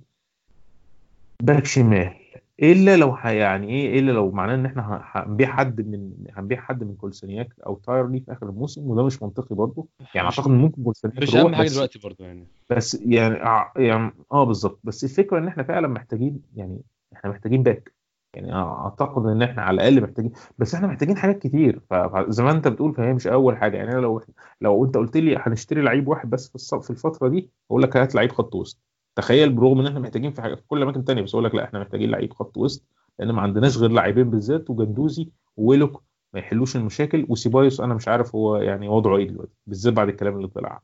back شمال. إلا لو يعني إيه إلا لو معناه إن إحنا هنبيع حد من هنبيع حد من كولسنياك أو تيرني في آخر الموسم وده مش منطقي برضه. يعني أعتقد إن ممكن كولسنياك مش أهم حاجة دلوقتي برضه يعني. بس يعني يعني آه بالظبط بس الفكرة إن إحنا فعلا محتاجين يعني إحنا محتاجين back. يعني أعتقد إن إحنا على الأقل محتاجين بس إحنا محتاجين حاجات كتير. فزي ما أنت بتقول فهي مش أول حاجة. يعني أنا لو لو أنت قلت لي هنشتري لعيب واحد بس في الفترة دي أقول لك هات لعيب خط وسط. تخيل برغم إن إحنا محتاجين في حاجة في كل أماكن تانية بس أقول لك لا إحنا محتاجين لعيب خط وسط لأن ما عندناش غير لاعبين بالذات وجندوزي وويلوك ما يحلوش المشاكل وسيبايوس أنا مش عارف هو يعني وضعه إيه دلوقتي بالذات بعد الكلام اللي طلع.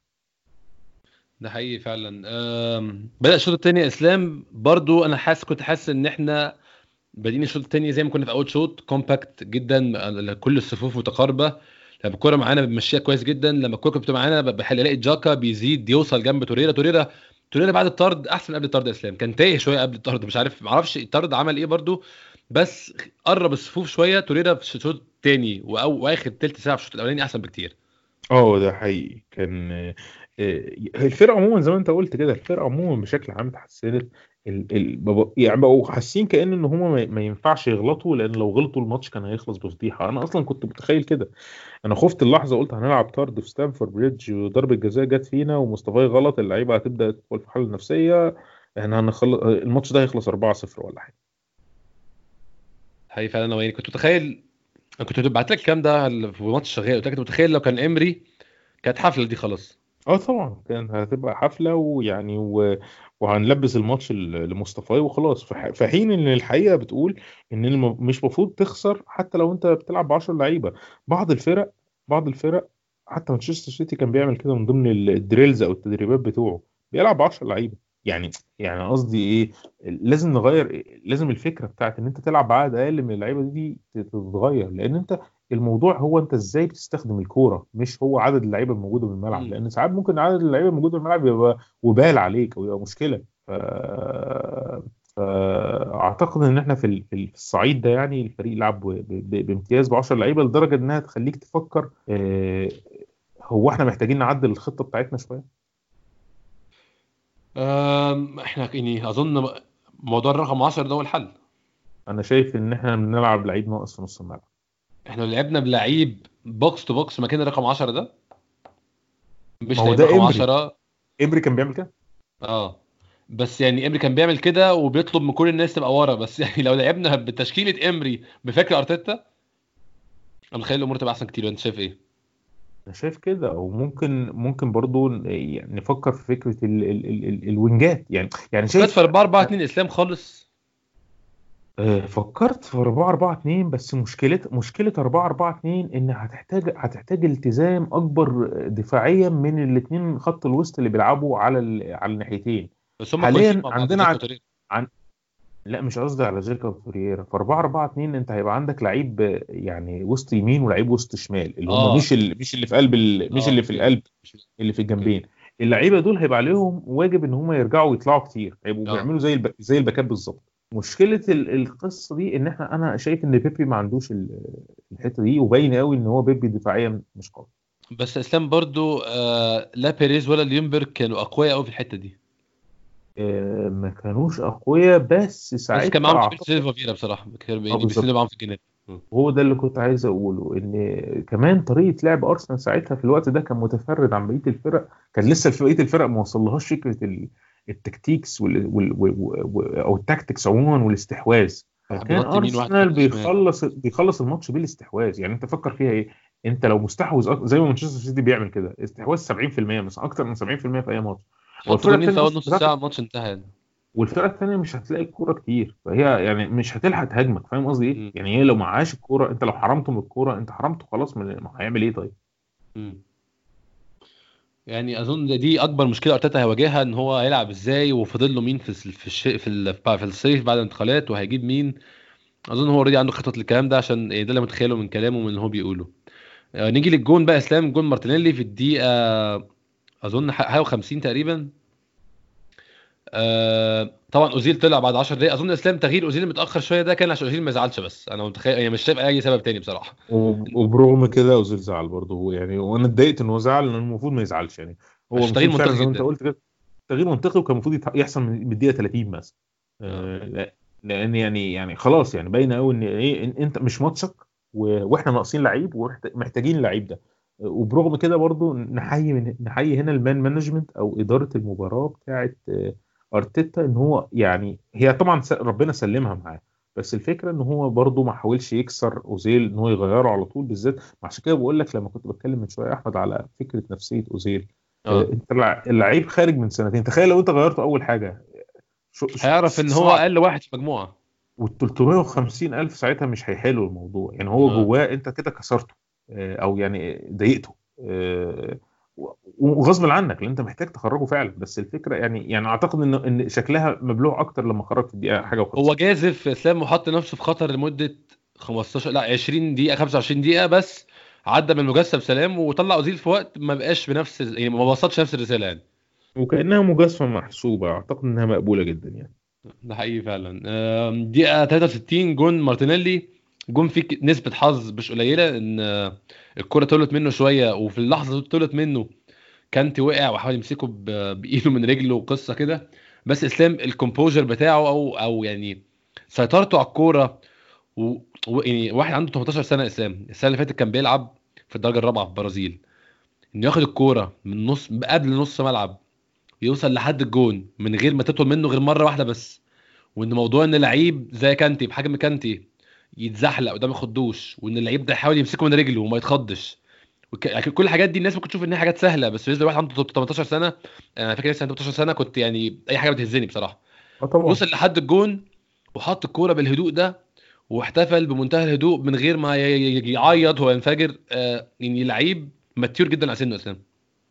ده حقيقي فعلا. بدأ الشوط الثاني إسلام. برضو أنا حاسس كنت حاسس إن إحنا بادئين الشوط الثاني زي ما كنا في أول شوط compact جدا كل الصفوف متقاربة. لما الكورة معانا بنمشيها كويس جدا لما الكورة بتبقى معانا بحل الاقي جاكا بيزيد يوصل جنب توريرا توريرا توريرا بعد الطرد أحسن قبل الطرد يا إسلام. كان تايه شوية قبل الطرد مش عارف ما أعرفش الطرد عمل إيه برضو بس قرب الصفوف شوية توريرا في الشوط الثاني واخر ثلث ساعة في الشوط الأولاني أحسن بكتير. آه ده حقيقي. كان آه، آه، الفرقة عموما زي ما أنت قلت كده الفرقة عموما بشكل عام اتحسنت. يعني بقوا حاسين كأن إن هم ما... ينفعش يغلطوا لأن لو غلطوا الماتش كان هيخلص بفضيحة. أنا أصلا كنت متخيل كده. أنا خفت اللحظة قلت هنلعب طرد في ستانفورد بريدج وضربة جزاء جت فينا ومصطفى غلط اللعيبة هتبدأ تدخل في حالة نفسية إحنا هنخلص الماتش ده هيخلص 4-0 ولا حاجة. حقيقي فعلا أنا وين كنت متخيل أنا كنت بعت لك الكلام ده في ماتش شغال قلت لك كنت متخيل لو كان إمري كانت حفلة دي خلاص. آه طبعا. كان هتبقى حفلة ويعني و... وهنلبس الماتش لموستافي وخلاص. في حين إن الحقيقة بتقول إن الم... مش المفروض تخسر حتى لو أنت بتلعب ب 10 لعيبة. بعض الفرق بعض الفرق حتى مانشستر سيتي كان بيعمل كده من ضمن ال- ال drills أو التدريبات بتوعه. بيلعب ب 10 لعيبة. يعني يعني قصدي إيه؟ لازم نغير لازم الفكرة بتاعت إن أنت تلعب بعدد أقل من اللعيبة دي تتغير. لأن أنت الموضوع هو أنت إزاي بتستخدم الكورة مش هو عدد اللعيبة الموجودة في الملعب. لأن ساعات ممكن عدد اللعيبة الموجودة في الملعب يبقى وبال عليك أو يبقى مشكلة ف... فاعتقد إن إحنا في ال- في ال- في الصعيد ده يعني الفريق لعب. بامتياز ب 10 لعيبة لدرجة إنها تخليك تفكر آه، هو إحنا محتاجين نعدل الخطة بتاعتنا شوية إحنا يعني أظن موضوع الرقم 10 ده هو الحل أنا شايف إن إحنا بنلعب لعيب ناقص في نص الملعب إحنا لو لعبنا بلعيب box to box مكان رقم 10 ده مش ما هو ده رقم إمري. 10 إمري كان بيعمل كده؟ آه. بس يعني إمري كان بيعمل كده وبيطلب من كل الناس تبقى ورا. بس يعني لو لعبنا بتشكيلة إمري بفكر أرتيتا أنا متخيل الأمور تبقى أحسن كتير. انت شايف إيه؟ أنا شايف كده. أو ممكن ممكن برضو يعني نفكر في فكرة ال ال ال ال الوينجات. يعني يعني شايف في 4 4 2 إسلام خالص. فكرت في 4 4 2 بس مشكله مشكلة 4 4 2 إن هتحتاج هتحتاج التزام أكبر دفاعيا من الاثنين خط الوسط اللي بيلعبوا على ال- على الناحيتين بس هم حالياً عندنا عن- كوتوريرا. لا مش قصدي على تشاكا وتورييرا في 4 4 2 أنت هيبقى عندك لعيب آه، يعني وسط يمين ولعيب وسط شمال اللي هم آه. مش ال- مش اللي في قلب ال- مش آه، اللي في. القلب اللي في الجنبين اللعيبة دول هيبقى عليهم واجب إن هم يرجعوا ويطلعوا كتير هيبقوا آه. بيعملوا زي الب... زي الباكات بالظبط مشكلة ال- القصة دي إن إحنا أنا شايف إن بيبي ما عندوش ال- الحتة دي وباين قوي إن هو بيبي دفاعيا مش قوي. بس إسلام برضو آه لا بيريز ولا ليونبرج كانوا أقوياء قوي في الحتة دي. آه، ما كانوش أقوياء بس بس ساعتها كان معاهم سيلفا وفييرا بصراحة كانوا بالظبط. بيسندوا معاهم في الجناب. هو ده اللي كنت عايز أقوله إن كمان طريقة لعب أرسنال ساعتها في الوقت ده كان متفرد عن بقية الفرق كان لسه في بقية الفرق ما وصلهاش فكرة ال tactics وال... وال... وال... أو ال tactics عموما والاستحواذ واحد أرسنال. بيخلص بيخلص الماتش بالاستحواذ يعني أنت فكر فيها إيه أنت لو مستحوذ أك- زي ما مانشستر سيتي بيعمل كده استحواذ 70% مثلا أكتر من 70% في أي ماتش التانية أول نص ساعة الماتش انتهى. والفرقة الثانية مش هتلاقي الكورة كتير فهي يعني مش هتلحق تهاجمك فاهم قصدي. إيه؟ يعني هي لو معهاش الكورة أنت لو حرمته من الكورة أنت حرمته خلاص من هيعمل إيه طيب؟ مم. يعني أظن دي أكبر مشكلة أرتيتا هيواجهها إن هو هيلعب إزاي وفاضل له مين في في الش... في. في الصيف بعد الانتقالات وهيجيب مين أظن هو already عنده خطط للكلام ده عشان إيه ده اللي متخيله من كلامه ومن اللي هو بيقوله آه، نيجي للجون بقى إسلام جون مارتينيلي في الدقيقة أظن حاجة و50 تقريبا آه طبعا أوزيل طلع بعد 10 دقايق. أظن إسلام تغيير أوزيل متأخر شوية ده كان عشان أوزيل ما يزعلش بس. أنا متخيل يعني مش شايف أي سبب تاني بصراحة. وبرغم كده أوزيل زعل برضه. هو يعني وأنا اتضايقت إن هو زعل لأن المفروض ما يزعلش يعني. هو تغيير منطقي زي ما أنت. قلت كده تغيير منطقي وكان المفروض يحصل من الدقيقه 30 مثلا. آه، لا- لأن يعني يعني خلاص يعني باينة قوي إن إيه إن أنت مش ماتشك وإحنا ناقصين لعيب ومحتاجين اللعيب ده. وبرغم كده برضو نحيي من نحيي هنا ال man management أو إدارة المباراة بتاعه آه، أرتيتا إن هو يعني هي طبعا ربنا سلمها معاه بس الفكرة إن هو برضو ما حاولش يكسر أوزيل إن هو يغيره على طول بالذات. عشان كده بقول لك لما كنت بتكلم من شوية أحمد على فكرة نفسية أوزيل. آه، آه أنت اللعيب خارج من سنتين. تخيل لو أنت غيرته أول حاجة. شو- هيعرف إن هو. أقل واحد في المجموعه وال 350 ألف ساعتها مش هيحلوا الموضوع. يعني هو آه. جواه أنت كده كسرته آه، أو يعني ضايقته. آه، وغصب عنك لأن انت محتاج تخرجه فعلا. بس الفكرة يعني يعني أعتقد إن إن شكلها مبلوع أكتر لما خرج في الدقيقة حاجة و هو جازف إسلام وحط نفسه في خطر لمدة 15 لا 20 دقيقة 25 دقيقة بس عدى من المجسم سلام وطلع اوزيل في وقت ما بقاش بنفس يعني ما وصلش نفس الرسالة يعني. وكأنها مجازفه محسوبة أعتقد إنها مقبولة جدا يعني. ده حقيقي فعلا. دقيقة 63 جون مارتينيلي. جون فيه ك- نسبة حظ مش قليلة إن الكرة طولت منه شوية وفي اللحظة دي طولت منه. كانتي وقع وحاول يمسكه بإيده من رجله وقصه كده. بس إسلام ال composure بتاعه أو أو يعني سيطرته على الكورة و... و... يعني واحد عنده 18 سنة إسلام. السنة اللي فاتت كان بيلعب في الدرجة الرابعة في البرازيل إنه ياخد الكورة من نص قبل نص ملعب يوصل لحد الجون من غير ما تطول منه غير مرة واحدة بس. وإن موضوع إن لعيب زي كانتي بحجم كانتي يتزحلق وده ما ياخدوش وإن اللعيب ده يحاول يمسكه من رجله وما يتخضش. وك... يعني كل الحاجات دي الناس ممكن تشوف ان هي حاجات سهلة بس بالنسبة لواحد عنده 18 سنة أنا فاكر لسه عنده 18 سنة كنت يعني أي حاجة بتهزني بصراحة. آه طبعا. وصل لحد الجون وحط الكورة بالهدوء ده واحتفل بمنتهى الهدوء من غير ما يعيط وينفجر آه يعني لعيب mature جدا على سنه أسلام.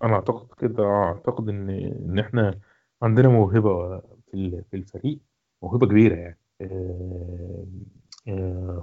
أنا أعتقد كده آه، أعتقد ان إن إحنا عندنا موهبة في ال- في الفريق موهبة كبيرة يعني. آه، آه،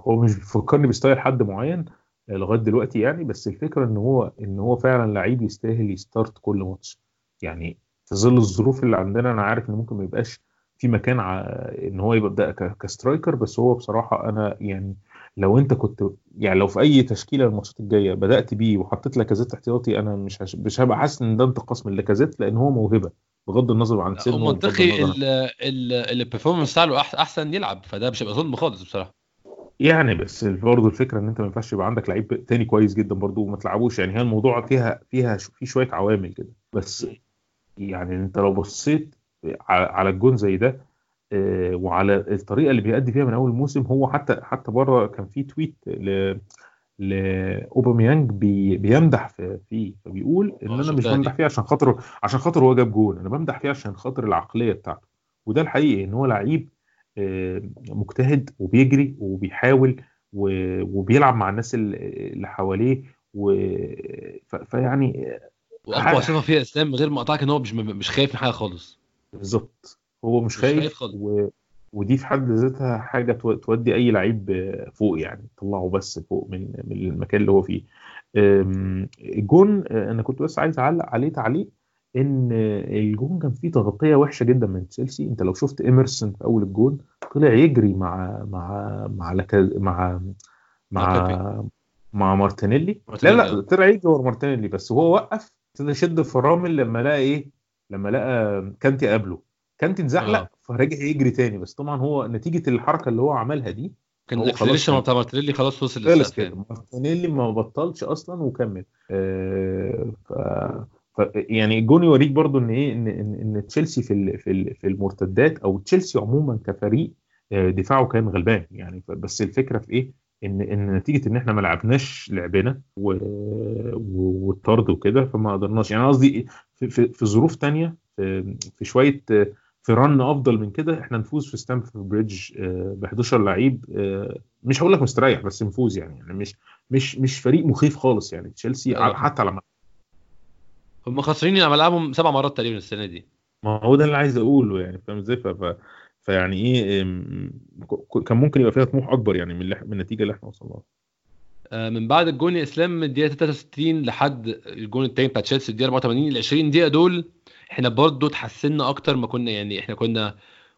هو مش بيفكرني ب style حد معين آه، لغاية دلوقتي يعني بس الفكرة إن هو إن هو فعلا لعيب يستاهل ي start كل ماتش. يعني في ظل الظروف اللي عندنا أنا عارف إن ممكن ما يبقاش في مكان ع... إن هو يبدا ك- ك striker بس هو بصراحة أنا يعني لو أنت كنت يعني لو في أي تشكيلة الماتشات الجاية بدأت بيه وحطيت لاكازيت احتياطي أنا مش هش... مش هبقى حاسس إن ده انتقاص من لاكازيت لأن هو موهبة بغض النظر عن سنه عن- ال performance بتاعه أحسن يلعب فده مش هيبقى ظلم خالص بصراحة. يعني بس برضه الفكرة إن أنت ما ينفعش يبقى عندك لعيب تاني كويس جدا برضه وما تلعبوش. يعني هي الموضوع فيها فيها في شوية عوامل كده. بس يعني أنت لو بصيت على الجون زي ده آه، وعلى الطريقة اللي بيأدي فيها من أول الموسم هو حتى حتى بره كان في تويت ل لأوباميانج بي بيمدح في فيه فبيقول إن آه، أنا مش. بمدح فيه عشان خاطر عشان خاطر هو جاب جون. أنا بمدح فيه عشان خاطر العقلية بتاعته. وده الحقيقي إن هو لعيب آه، مجتهد وبيجري وبيحاول وبيلعب مع الناس ال- اللي حواليه فيعني وأقوى صفه فيها إسلام غير مقطعك إن هو مش مش خايف من حاجة خالص. بالظبط. هو مش مش خايف خايف خالص. و... ودي في حد ذاتها حاجة تو- تودي أي لعيب آه، فوق يعني طلعه بس فوق من من المكان اللي هو فيه. الجون آه، أنا كنت بس عايز أعلق عليه تعليق. إن الجون كان فيه تغطية وحشة جدا من تشيلسي. أنت لو شفت إيمرسون في أول الجون طلع يجري مع مع مع لكا... مع مع مع مارتينيلي. لا لا. طلع يجري ورا مارتينيلي بس هو وقف ابتدى يشد في الفرامل لما لقى إيه؟ لما لقى كانتي قابله. كانتي اتزحلق آه. فرجع يجري تاني. بس طبعا هو نتيجة الحركة اللي هو عملها دي كان ال acceleration بتاع مارتينيلي خلاص وصل خلص كده يعني. مارتينيلي ما بطلش أصلا وكمل. آه ف... يعني الجون يوريك برضو إن إيه ان ان, إن تشيلسي في. في. في المرتدات أو تشيلسي عموما كفريق آه، دفاعه كان غلبان يعني بس الفكرة في إيه ان إن نتيجة إن إحنا ما لعبناش لعبنا والطرد وكده فما قدرناش يعني قصدي في, في, في ظروف تانية في, شوية في run أفضل من كده إحنا نفوز في ستامفورد بريدج ب 11 لعيب آه، مش هقول لك مستريح بس نفوز يعني يعني مش مش مش فريق مخيف خالص يعني تشيلسي. حتى على هم خاسرين على ملعبهم سبع مرات تقريبا السنة دي. ما هو ده اللي عايز أقوله يعني فاهم إزاي؟ ف... فيعني إيه كان ممكن يبقى فيها طموح أكبر يعني من. من النتيجة اللي إحنا وصلنا لها. آه، من بعد الجون إسلام من الدقيقة 63 لحد الجون التاني بتاع تشيلسي الدقيقة 84 ال 20 دقيقة دول إحنا برضو اتحسنا أكتر ما كنا يعني إحنا كنا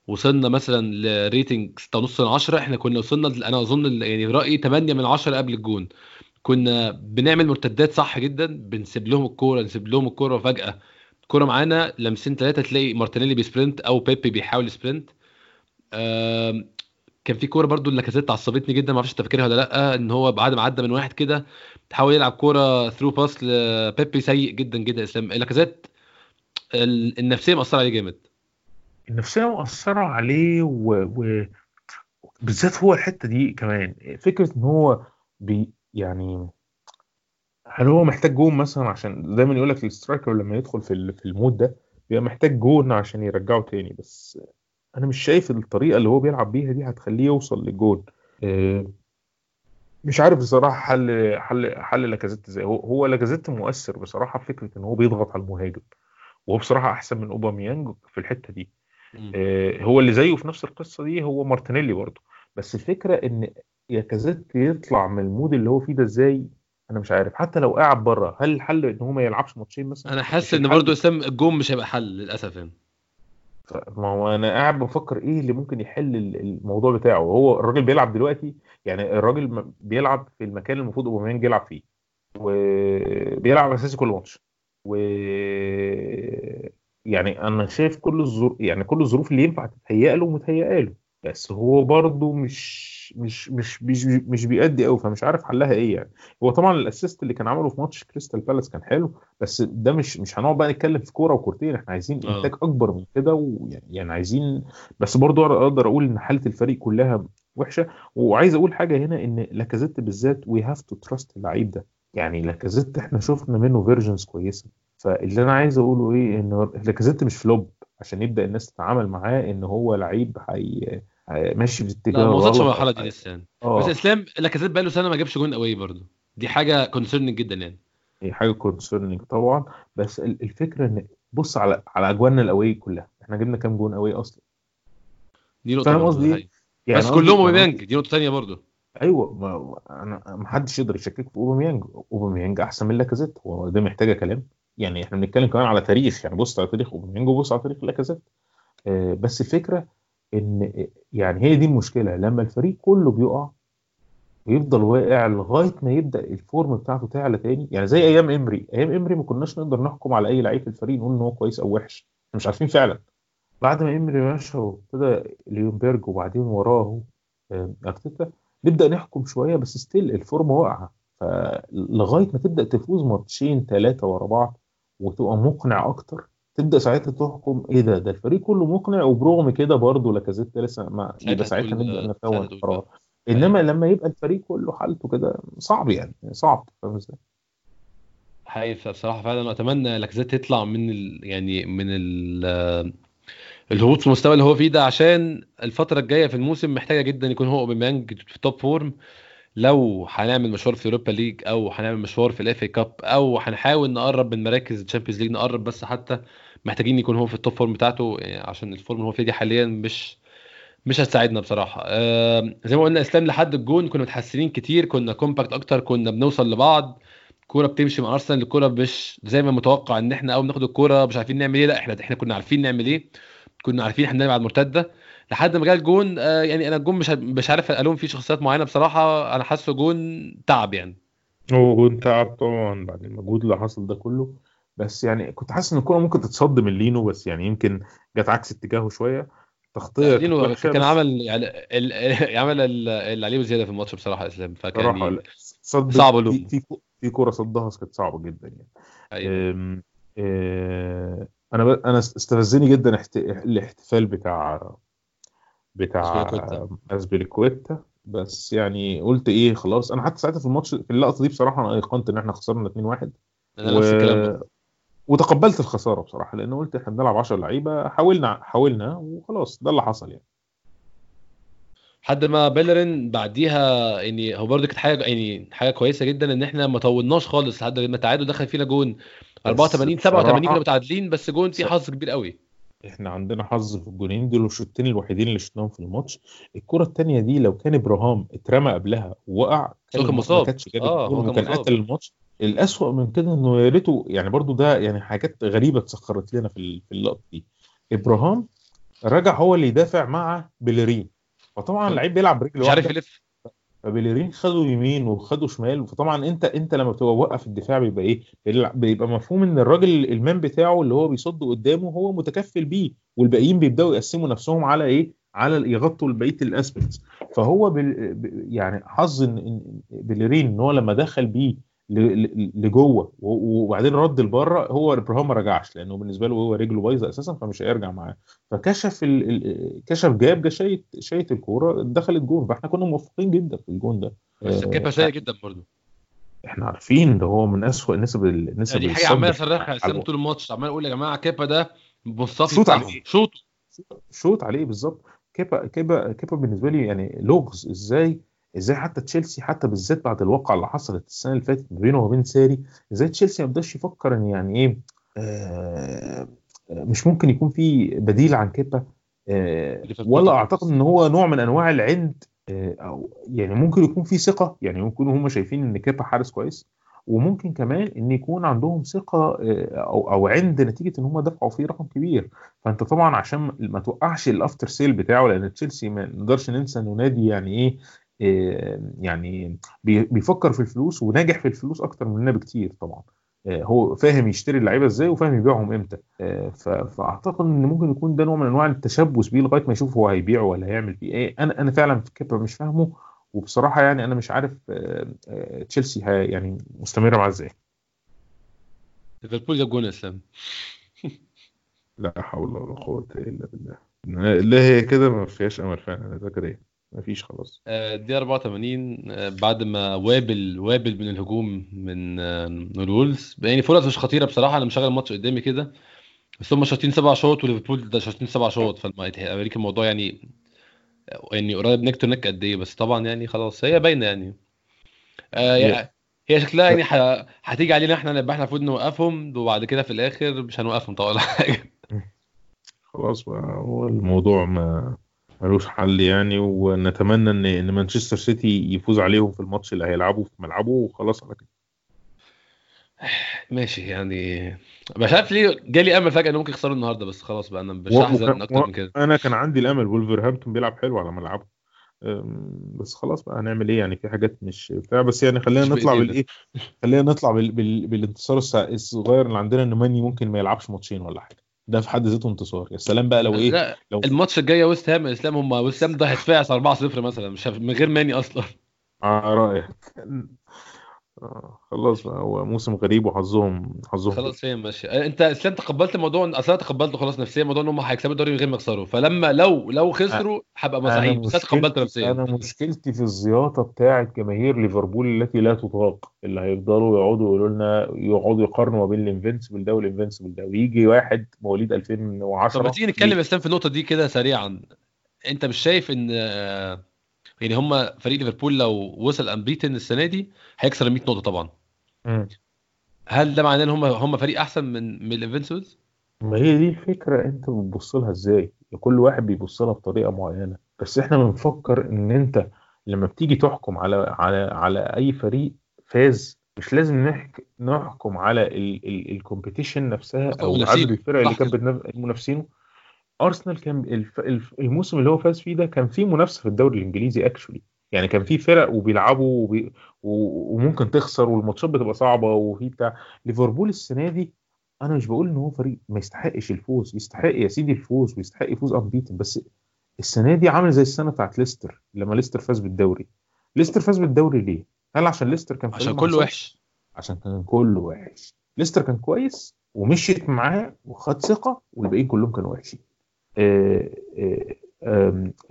وصلنا مثلا ل rating 6.5 من 10 إحنا كنا وصلنا أنا أظن يعني رأيي 8 من 10 قبل الجون. كنا بنعمل مرتدات صح جدا بنسيب لهم الكورة نسيب لهم الكورة فجاه الكوره معانا لمسين ثلاثة تلاقي مارتينيلي بي sprint أو بيبي بيحاول ي sprint. كان في كورة برضو كانت عصبتني جدا ما أعرفش أنت فاكرها ولا لأ إن هو بعد ما عدى من واحد كده تحاول يلعب كورة through pass لبيبي سيء جدا جدا. إسلام لاكازيت ال- النفسية مأثرة عليه جامد. النفسية مؤثره عليه و... و... بالذات هو الحتة دي كمان فكرة إن هو بي يعني هل هو محتاج جون مثلا عشان دايما يقول لك ال striker لما يدخل في في ال mood ده بيبقى محتاج جون عشان يرجعه تاني بس أنا مش شايف الطريقة اللي هو بيلعب بيها دي هتخليه يوصل للجون آه، مش عارف بصراحة حل حل حل لاكازيت إزاي. هو هو لاكازيت مؤثر بصراحة في فكرة إن هو بيضغط على المهاجم وهو بصراحة أحسن من أوباميانج في الحتة دي. آه، هو اللي زيه في نفس القصة دي هو مارتينيلي برضه. بس الفكرة إن لاكازيت يطلع من ال mood اللي هو فيه ده إزاي؟ أنا مش عارف. حتى لو قاعد بره هل الحل إن هو ما يلعبش ماتشين مثلا؟ أنا حاسس إن. برضو اسلام الجون مش هيبقى حل للأسف يعني. ما هو أنا قاعد بفكر إيه اللي ممكن يحل ال- الموضوع بتاعه. هو الراجل بيلعب دلوقتي يعني الراجل بيلعب في المكان اللي المفروض أوباميانج يلعب فيه وبيلعب أساسي كل ماتش. و يعني أنا شايف كل الظروف يعني كل الظروف اللي ينفع تتهيأ له متهيأ له بس هو برضه مش مش مش مش, مش بيأدي قوي فمش عارف حلها إيه يعني. هو طبعا ال assist اللي كان عمله في ماتش كريستال بالاس كان حلو بس ده مش مش هنقعد بقى نتكلم في كورة وكورتين إحنا عايزين آه. إنتاج أكبر من كده ويعني يعني عايزين بس برضه أقدر أقول إن حالة الفريق كلها وحشة. وعايز أقول حاجة هنا إن لاكازيت بالذات we have to trust اللعيب ده. يعني لاكازيت إحنا شفنا منه versions كويسة. فاللي أنا عايز أقوله إيه ان لاكازيت مش flop عشان يبدأ الناس تتعامل معاه إن هو لعيب هي- ماشي في اتجاه لا ما وصلش. المرحله دي لسه يعني. آه. بس إسلام لاكازيت بقى له سنة ما جابش جون قوي برضو دي حاجة concerning جدا يعني. هي حاجة concerning طبعا. بس ال- الفكرة إن بص على على أجواننا ال away كلها. إحنا جبنا كام جون away أصلا؟ دي نقطة فاهم قصدي؟ حقيقي. يعني بس كلهم أوباميانج دي نقطة ثانية برضو أيوه ما أنا ما حدش يقدر يشكك في أوباميانج. أوباميانج أحسن من لاكازيت هو ده محتاجة كلام. يعني إحنا بنتكلم كمان على تاريخ. يعني بص على تاريخ أوباميانج وبص على تاريخ لاكازيت. آه، بس الفكرة إن يعني هي دي المشكلة لما الفريق كله بيقع ويفضل واقع لغاية ما يبدأ ال form بتاعته تعلى تاني يعني زي أيام إمري أيام إمري ما كناش نقدر نحكم على أي لعيب في الفريق نقول إن هو كويس أو وحش مش عارفين فعلا. بعد ما ايمري مشى وابتدى ليونبرج وبعدين وراه أرتيتا نبدأ نحكم شوية بس still الفورمه واقعة. فلغاية ما تبدأ تفوز ماتشين ثلاثة ورا بعض وتبقى مقنع أكتر تبدأ ساعتها تحكم إيه ده ده الفريق كله مقنع وبرغم كده برضه لاكازيت لسه ما يبقى ساعتها نبدأ تقول القرار بقى. إنما لما يبقى الفريق كله حالته كده صعب يعني صعب فاهم إزاي؟ حقيقي بصراحة فعلا أتمنى لاكازيت يطلع من ال... يعني من ال... الهبوط في المستوى اللي هو فيه ده عشان الفترة الجاية في الموسم محتاجة جدا يكون هو أوباميانج في top form لو هنعمل مشوار في Europa League أو هنعمل مشوار في ال FA Cup أو هنحاول نقرب من مراكز ال Champions League نقرب بس حتى محتاجين يكون هو في ال top form بتاعته يعني عشان ال form اللي هو فيه دي حاليا مش مش هتساعدنا بصراحة. آه زي ما قلنا إسلام لحد الجون كنا متحسنين كتير كنا compact أكتر كنا بنوصل لبعض. الكوره بتمشي مع ارسنال الكورة مش زي ما متوقع إن إحنا اول ناخد الكورة مش عارفين نعمل إيه لا إحنا إحنا كنا عارفين نعمل إيه. كنا عارفين إحنا نلعب على المرتدة. لحد ما جه الجون آه يعني أنا الجون مش مش عارف ألوم فيه شخصيات معينة بصراحة. أنا حاسه جون تعب يعني. هو جون تعب طبعا بعد المجهود اللي حصل ده كله. بس يعني كنت حاسس إن الكورة ممكن تتصد من لينو بس يعني يمكن جت عكس اتجاهه شوية. تغطية كانت لينو كان عمل يعني ال- عمل ال- اللي عليه زياده في الماتش بصراحة إسلام. فكان يعني صد صعب له. في في كورة صدها كانت صعبة جدا يعني. أيوة. أم، آه، أنا ب... أنا استفزني جدا احت... الاحتفال بتاع بتاع. اسبيليكويتا بس يعني قلت إيه خلاص. أنا حتى ساعتها في الماتش في اللقطة دي بصراحة أنا أيقنت إن إحنا خسرنا 2-1 أنا نفس الكلام. وتقبلت الخسارة بصراحة لأن قلت إحنا بنلعب 10 لعيبة حاولنا حاولنا وخلاص ده اللي حصل يعني لحد ما بيليرين بعديها يعني هو برضه كانت حاجة يعني حاجة كويسة جدا إن إحنا ما طولناش خالص لحد ما التعادل دخل فينا جون 84 87 بصراحة- كنا متعادلين بس جون فيه حظ كبير قوي إحنا عندنا حظ في الجونين دول الشوطين الوحيدين اللي شفناهم في الماتش الكرة الثانية دي لو كان إبراهام اترمى قبلها ووقع كان مصاب. ما كانش جاب آه، كان. قتل الماتش الأسوأ من كده إنه يا ريته يعني برضو ده يعني حاجات غريبة اتسخرت لنا في ال- في اللقطة دي. إبراهام رجع هو اللي يدافع مع بيليرين. فطبعا اللعيب بيلعب برجل مش عارف يلف. فبيليرين خدوا يمين وخدوا شمال. فطبعا أنت أنت لما بتبقى واقف الدفاع بيبقى إيه؟ بيبقى مفهوم إن الراجل ال man بتاعه اللي هو بيصد قدامه هو متكفل بيه. والباقيين بيبدأوا يقسموا نفسهم على إيه؟ على يغطوا بقية ال aspects فهو بال... ب- يعني حظ إن إن بيليرين إن هو لما دخل بيه لجوه وبعدين رد لبره هو ابراهام ما رجعش لأنه بالنسبة له هو رجله بايظة أساسا فمش هيرجع معاه. فكشف ال... كشف جاب جا شايط شايط الكورة دخلت جون. فإحنا كنا موفقين جدا في الجون ده. بس آه، كيبا سيء جدا برضه. إحنا عارفين ده هو من أسوأ نسب ال- نسب دي حاجة الصد عمال أصرخها. طول الماتش عمال أقول يا جماعة كيبا ده مصطفى shoot عليه. shoot shoot عليه بالظبط. كيبا كيبا كيبا بالنسبة لي يعني لغز. إزاي إزاي حتى تشيلسي حتى بالذات بعد الواقعه اللي حصلت السنة اللي فاتت ما بينه وبين ساري إزاي تشيلسي ما يبداش يفكر ان يعني إيه آه مش ممكن يكون في بديل عن كيبا آه ولا. أعتقد إن هو نوع من أنواع العند آه أو يعني ممكن يكون في ثقة يعني ممكن هم شايفين إن كيبا حارس كويس وممكن كمان إن يكون عندهم ثقة آه، أو أو عند نتيجة إن هم دفعوا فيه رقم كبير فأنت طبعا عشان ما توقعش ال after sale بتاعه لأن تشيلسي ما نقدرش ننسى انه نادي يعني إيه آه، يعني بي- بيفكر في الفلوس وناجح في الفلوس أكتر مننا بكتير طبعا. آه، هو فاهم يشتري اللعيبة إزاي وفاهم يبيعهم إمتى. آه، فأعتقد إن ممكن يكون ده نوع من أنواع التشبث بيه لغاية ما يشوف هو هيبيعه ولا هيعمل فيه إيه أنا أنا فعلا في كيبا مش فاهمه وبصراحة يعني أنا مش عارف آه، آه، تشيلسي يعني مستمره معاه إزاي. ليفربول جاب جون اسلام لا حول ولا قوة إلا بالله. لا هي كده ما فيهاش أمل فعلا أنا فاكر إيه. ما فيش خلاص. آه، دي 84 آه، بعد ما وابل وابل من الهجوم من آه، الوولفز يعني فرص مش خطيرة بصراحة أنا مشغل الماتش قدامي كده. بس هم شايطين سبع شوط وليفربول ده شايطين سبع شوط اوريك الموضوع يعني يعني قريب neck to neck قد إيه. بس طبعا يعني خلاص هي باينة يعني. آه هي- يعني هي شكلها يعني هتيجي علينا إحنا نبقى إحنا المفروض نوقفهم. وبعد كده في الآخر مش هنوقفهم طبعا حاجة. خلاص بقى هو الموضوع ما ملوش حل يعني ونتمنى ان إن مانشستر سيتي يفوز عليهم في الماتش اللي هيلعبه في ملعبه وخلاص على كده. ماشي يعني مش عارف ليه جالي أمل فجأة ان ممكن يخسروا النهارده بس خلاص بقى أنا مش و- هحزن أكتر من كده. أنا كان عندي الأمل وولفرهامبتون بيلعب حلو على ملعبه. بس خلاص بقى هنعمل إيه يعني؟ في حاجات مش بتاع بس يعني خلينا نطلع. بالإيه؟ خلينا نطلع بال... بال... بالانتصار الصغير اللي عندنا إن ماني ممكن ما يلعبش ماتشين ولا حاجة. ده في حد ذاته انتصار. يا سلام بقى لو إيه لا لو الماتش الجاي ويست هام اسلام هم ويست هام ده هيتفاعل 4-0 مثلا مش هف- من غير ماني أصلا. على رأيك. آه، خلاص هو موسم غريب وحظهم حظهم خلاص هي ماشيه آه، انت اسلام تقبلت الموضوع اصل أنا تقبلته خلاص نفسيا موضوع إن هم هيكسبوا الدوري من غير ما يخسروا. فلما لو لو خسروا هبقى سعيد بس أنا مشكلتي نفسيا. أنا مشكلتي في الزياطة بتاعة جماهير ليفربول التي لا تطاق اللي هيفضلوا يقعدوا يقولوا لنا يقعدوا يقارنوا ما بين ال invincible ده وال invincible ده. ويجي واحد مواليد 2010 طب ما تيجي نتكلم يا اسلام في النقطة دي كده سريعا. أنت مش شايف إن يعني هم فريق ليفربول لو وصل unbeaten السنة دي هيكسر ال 100 نقطة طبعا. هل ده معناه إن هم هم فريق أحسن من من ال invincibles ما هي دي الفكرة أنت بتبص لها إزاي؟ كل واحد بيبص لها بطريقة معينة. بس إحنا بنفكر إن أنت لما بتيجي تحكم على على على أي فريق فاز مش لازم نحك نحكم على ال competition نفسها أو. عدد الفرق اللي كانت بتنافس منافسينه أرسنال كان الف... الف... الموسم اللي هو فاز فيه ده كان فيه منافسة في الدوري الإنجليزي actually يعني كان فيه فرق وبيلعبوا وبي... و... وممكن تخسر والماتشات بتبقى صعبة وفي بتاع. ليفربول السنة دي أنا مش بقول إن هو فريق ما يستحقش الفوز يستحق يا سيدي الفوز ويستحق يفوز unbeaten بس السنة دي عامل زي السنة بتاعت ليستر لما ليستر فاز بالدوري. ليستر فاز بالدوري ليه؟ هل عشان ليستر كان عشان كله؟ وحش. عشان كان كله وحش. ليستر كان كويس ومشيت معاه وخد ثقة والباقيين كلهم كانوا وحشين.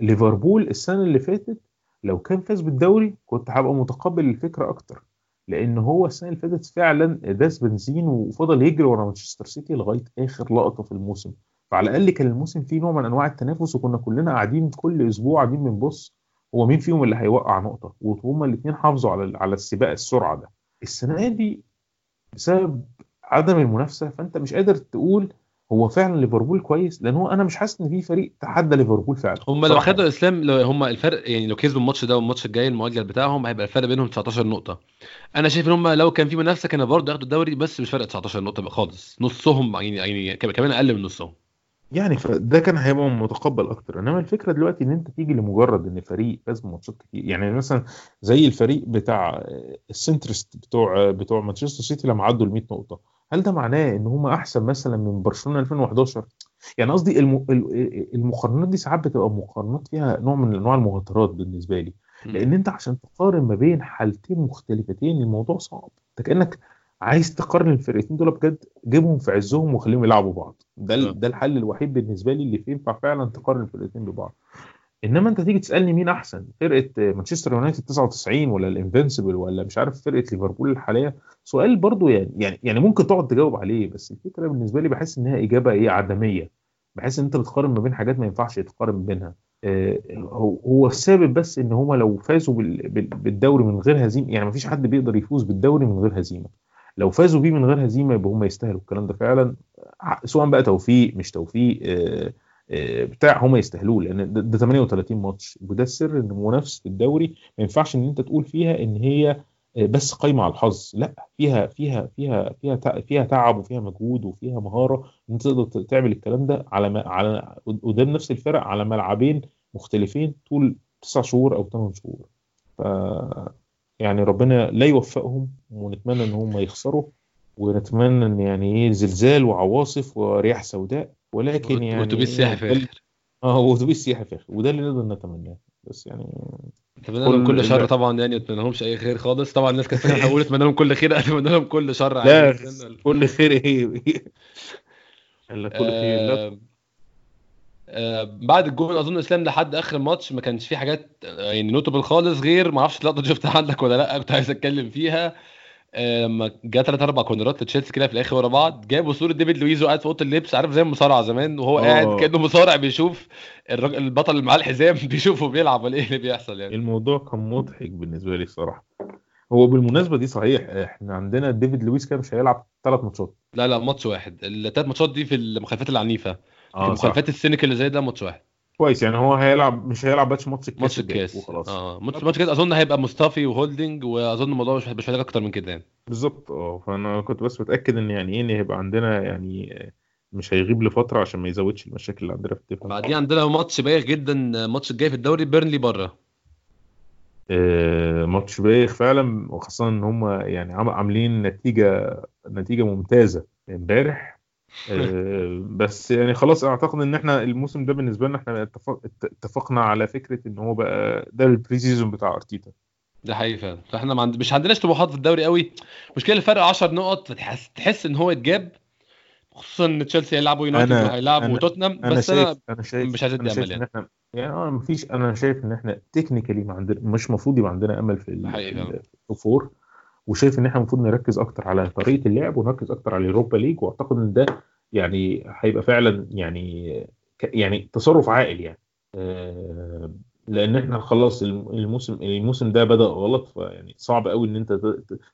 ليفربول السنة اللي فاتت لو كان فاز بالدوري كنت هبقى متقبل الفكرة أكتر لأن هو السنة اللي فاتت فعلا داس بنزين وفضل يجري ورا مانشستر سيتي لغاية آخر لقطة في الموسم. فعلى الأقل كان الموسم فيه نوع من أنواع التنافس وكنا كلنا قاعدين كل أسبوع قاعدين بنبص هو مين فيهم اللي هيوقع نقطة وهما الاثنين حافظوا على على السباق السرعة ده. السنة دي بسبب عدم المنافسة فأنت مش قادر تقول هو فعلا ليفربول كويس؟ لأن هو أنا مش حاسس إن في فريق تحدى ليفربول فعلا. هم لو. خدوا الإسلام لو هم الفرق يعني لو كسبوا الماتش ده والماتش الجاي المؤجل بتاعهم هيبقى الفرق بينهم 19 نقطة. أنا شايف إن هم لو كان في منافسة كانوا برضه ياخدوا الدوري بس مش فرق 19 نقطة بقى خالص. نصهم يعني يعني كمان أقل من نصهم. يعني فده كان هيبقى متقبل أكتر. إنما الفكرة دلوقتي إن أنت تيجي لمجرد إن فريق فاز بماتشات كتير يعني مثلا زي الفريق بتاع ال centurions بتوع بتوع مانشستر سيتي لما عدوا ال 100 نقطة. هل ده معناه إن هم أحسن مثلا من برشلونة 2011 يعني قصدي الم- ال- المقارنات دي ساعات بتبقى مقارنات فيها نوع من أنواع المهاترات بالنسبة لي. لأن أنت عشان تقارن ما بين حالتين مختلفتين الموضوع صعب. أنت كأنك عايز تقارن الفرقتين دول بجد جيبهم في عزهم وخليهم يلعبوا بعض. ده آه. ده الحل الوحيد بالنسبة لي اللي ينفع فعلا تقارن الفرقتين ببعض. إنما أنت تيجي تسألني مين أحسن فرقة مانشستر يونايتد 99 ولا الانفنسبل ولا مش عارف فرقة ليفربول الحاليه سؤال برضو يعني يعني يعني ممكن تقعد تجاوب عليه بس الفكرة بالنسبة لي بحس إنها إجابة إيه عدمية. بحس إن أنت بتقارن ما بين حاجات ما ينفعش تقارن بينها. آه، هو السبب بس إن هما لو فازوا بال- بال- بالدوري من غير هزيمة يعني ما فيش حد بيقدر يفوز بالدوري من غير هزيمة. لو فازوا بيه من غير هزيمة يبقى هم يستاهلوا الكلام ده فعلا. سواء بقى توفيق مش توفيق آه، بتاع هم يستاهلوه لأن ده ده 38 ماتش. وده السر إن منافسة الدوري ما ينفعش إن أنت تقول فيها إن هي آه، بس قايمة على الحظ. لأ فيها فيها فيها فيها فيها تعب وفيها مجهود وفيها مهارة إن أنت تقدر تعمل الكلام ده على ما على قدام نفس الفرق على ملعبين مختلفين طول تسع شهور أو ثمان شهور. ف يعني ربنا لا يوفقهم ونتمنى إن هم يخسروا ونتمنى إن يعني إيه زلزال وعواصف ورياح سوداء ولكن يعني واتوبيس سياحي في الآخر آه هو اتوبيس سياحي في الآخر وده اللي نقدر نتمناه بس يعني اتمنى لهم كل- شر. طبعا يعني اتمنى لهمش أي خير خالص. طبعا الناس كانت فاكرة هقول اتمنى لهم كل خير اتمنى لهم كل شر لا. كل خير إيه؟ الا كل خير. لا. آه، آه، بعد الجول أظن إسلام لحد آخر الماتش ما كانش في حاجات آه، يعني notable خالص غير ما أعرفش اللقطة دي شفتها عندك ولا لأ كنت عايز أتكلم فيها. لما جه ثلاث أربع كورنرات لتشيلسي كده في الآخر ورا بعض جابوا صورة ديفيد لويز وقاعد في أوضة اللبس عارف زي المصارعة زمان وهو آه. قاعد كأنه مصارع بيشوف الراجل البطل اللي معاه الحزام بيشوفه بيلعب ولا إيه اللي بيحصل يعني. الموضوع كان مضحك بالنسبة لي الصراحه هو بالمناسبة دي صحيح إحنا عندنا ديفيد لويس كان مش هيلعب ثلاث ماتشات. لا لا ماتش واحد. الثلاث ماتشات دي في المخالفات العنيفة. صح. المخالفات ال cynical اللي زي ده ماتش واحد. كويس يعني هو هيلعب مش هيلعب بس ماتش الكاس ماتش الكاس وخلاص. آه ماتش ماتش الكاس أظن هيبقى مصطفي وهولدنج وأظن الموضوع مش مش محتاج أكتر من كده يعني. بالظبط آه. فأنا كنت بس متأكد إن يعني إيه إن هيبقى عندنا يعني مش هيغيب لفترة عشان ما يزودش المشاكل اللي عندنا في الدفاع. بعدين عندنا ماتش بايخ جدا الماتش الجاي في الدوري بيرنلي بره. آه، ماتش بايخ فعلا وخاصة إن هم يعني عاملين نتيجة نتيجة ممتازة امبارح. بس يعني خلاص أعتقد إن إحنا الموسم ده بالنسبة لنا إحنا اتفق- اتفقنا على فكرة إن هو بقى ده ال pre-season بتاع أرتيتا. ده حقيقي فعلا. فإحنا ما عند... مش عندناش طموحات في الدوري قوي. مشكلة الفرق 10 نقط تحس تحس إن هو اتجاب خصوصا إن تشيلسي هيلعبوا يونايتد وهيلعبوا توتنهام أنا بس شايف أنا أنا شايف مش عايز أنا أمل إن يعني. إحنا يعني آه مفيش أنا شايف إن إحنا technically ما عندنا مش المفروض يبقى عندنا أمل في ال- وشايف إن إحنا المفروض نركز أكتر على طريقة اللعب ونركز أكتر على ال Europa League وأعتقد إن ده يعني هيبقى فعلا يعني يعني تصرف عاقل يعني. آه، لأن إحنا خلاص الم- الموسم الموسم ده بدأ غلط فيعني صعب قوي إن أنت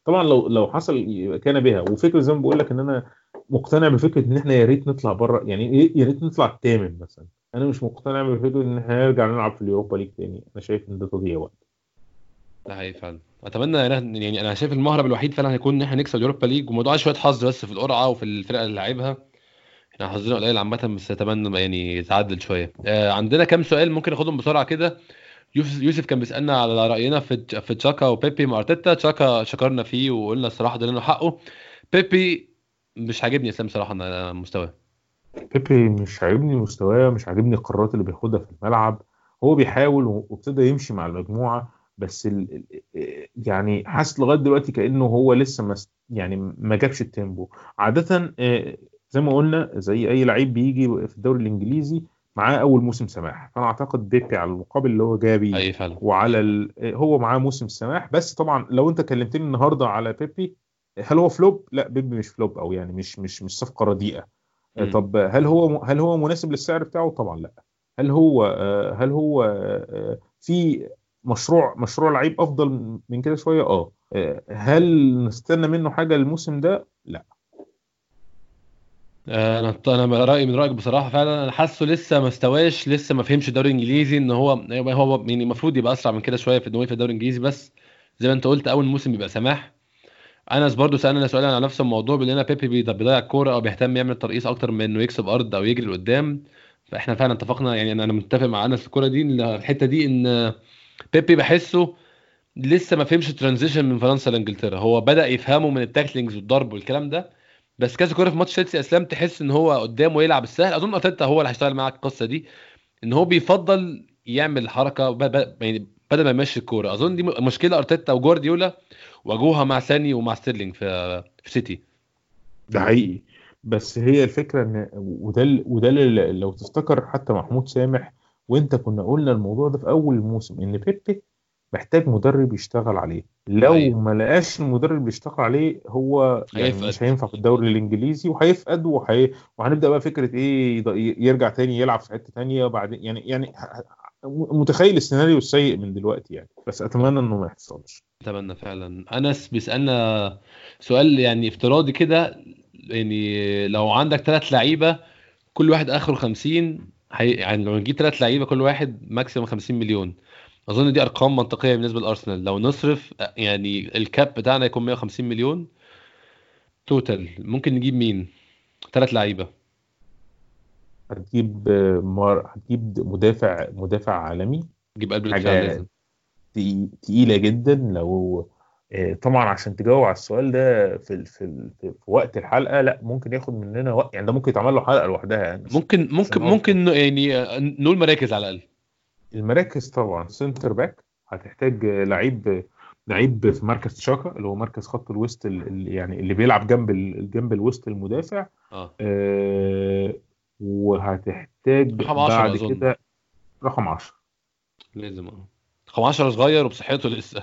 طبعا لو لو حصل كان بها. وفكرة زي ما بقول لك إن أنا مقتنع بفكرة إن إحنا يا ريت نطلع بره يعني يا ريت نطلع الثامن مثلا. أنا مش مقتنع بفكرة إن إحنا نرجع نلعب في ال Europa League تاني. أنا شايف إن ده تضييع وقت. ده حقيقي فعلا. اتمنى يعني أنا شايف المهرب الوحيد فعلا هيكون إن إحنا نكسب ال Europa League وموضوع شوية حظ بس في القرعة وفي الفرقة اللي لعبها. إحنا حظنا قليل عامة بس أتمنى يعني يتعدل شوية. آه عندنا كام سؤال ممكن ناخدهم بسرعة كده. يوسف كان بيسألنا على رأينا في في تشاكا وبيبي مع أرتيتا. تشاكا شكرنا فيه وقلنا الصراحة لنا حقه. بيبي مش عاجبني أسلام صراحة أنا مستواه. بيبي مش عاجبني مستواه مش عاجبني القرارات اللي بياخدها في الملعب. هو بيحاول وابتدى يمشي مع المجموعة. بس ال... ال- يعني حاسس لغاية دلوقتي كأنه هو لسه ما يعني ما جابش التيمبو عادة آه، زي ما قلنا زي أي لعيب بيجي في الدوري الإنجليزي معاه أول موسم سماح فأنا أعتقد بيبي على المقابل اللي هو جابي أي فعلا وعلى ال... هو معاه موسم سماح بس طبعا لو أنت كلمتني النهارده على بيبي هل هو فلوب؟ لا بيبي مش فلوب أو يعني مش مش مش صفقة رديئة مم. طب هل هو هل هو مناسب للسعر بتاعه؟ طبعا لا هل هو آه، هل هو آه، في مشروع مشروع لعيب أفضل من كده شوية؟ آه آه، هل نستنى منه حاجة الموسم ده؟ لا آه، أنا أنا رأيي من رأيك بصراحة فعلا أنا حاسه لسه ما استواش لسه ما فهمش الدوري الإنجليزي إن هو هو يعني المفروض يبقى أسرع من كده شوية في انه في الدوري الإنجليزي بس زي ما أنت قلت أول موسم بيبقى سماح انس برضو سألنا سؤال على نفس الموضوع إن بيبي بيض- بيضيع الكوره أو بيهتم يعمل ترقيص أكتر من إنه يكسب أرض أو يجري لقدام فإحنا فعلا اتفقنا يعني أنا متفق مع أنس الكورة دي الحتة دي إن بيبي بحسه لسه ما فهمش ال transition من فرنسا لإنجلترا. هو بدأ يفهمه من ال tacklings والضرب والكلام ده بس كذا كورة في ماتش تشيلسي يا إسلام تحس إن هو قدامه يلعب السهل. أظن أرتيتا هو اللي هيشتغل معاك القصة دي إن هو بيفضل يعمل حركة يعني بدل ما يمشي الكورة. أظن دي مشكلة أرتيتا وجوارديولا واجهوها مع ساني ومع ستيرلينج في في سيتي. ده حقيقي. بس هي الفكرة إن وده وده لو تفتكر حتى محمود سامح وانت كنا قلنا الموضوع ده في أول الموسم إن بيبي محتاج مدرب يشتغل عليه لو أيوة. ما لقاش المدرب اللي يشتغل عليه هو يعني هيفقد. مش هينفع في الدوري الإنجليزي وهيفقد وهي... وهنبدأ بقى فكرة إيه يرجع تاني يلعب في حتة تانية وبعدين يعني يعني متخيل السيناريو السيء من دلوقتي يعني بس أتمنى إنه ما يحصلش أتمنى فعلا أنس بيسألنا سؤال يعني افتراضي كده يعني لو عندك ثلاث لعيبة كل واحد آخره 50 هي يعني لو نجيب ثلاث لعيبة كل واحد ماكسيموم 50 مليون. أظن دي أرقام منطقية بالنسبة لأرسنال. لو نصرف يعني الكاب بتاعنا يكون 150 مليون. total ممكن نجيب مين؟ ثلاث لعيبة. هتجيب مار... هتجيب مدافع مدافع عالمي. نجيب قلب حاجة الدفاع لازم تقي- تقيلة جدا. لو طبعا عشان تجاوب على السؤال ده في ال- في ال- في وقت الحلقة لأ ممكن ياخد مننا وقت يعني ده ممكن يتعمل له حلقة لوحدها يعني ممكن ممكن ممكن يعني نقول مراكز على الأقل. المراكز طبعا centre back هتحتاج آه، لعيب لعيب في مركز تشاكا اللي هو مركز خط الوسط ال- ال- يعني اللي بيلعب جنب ال- جنب الوسط المدافع. آه. آه، وهتحتاج رقم 10 بعد. كده رقم 10 لازم آه. 15 صغير وبصحته لسه.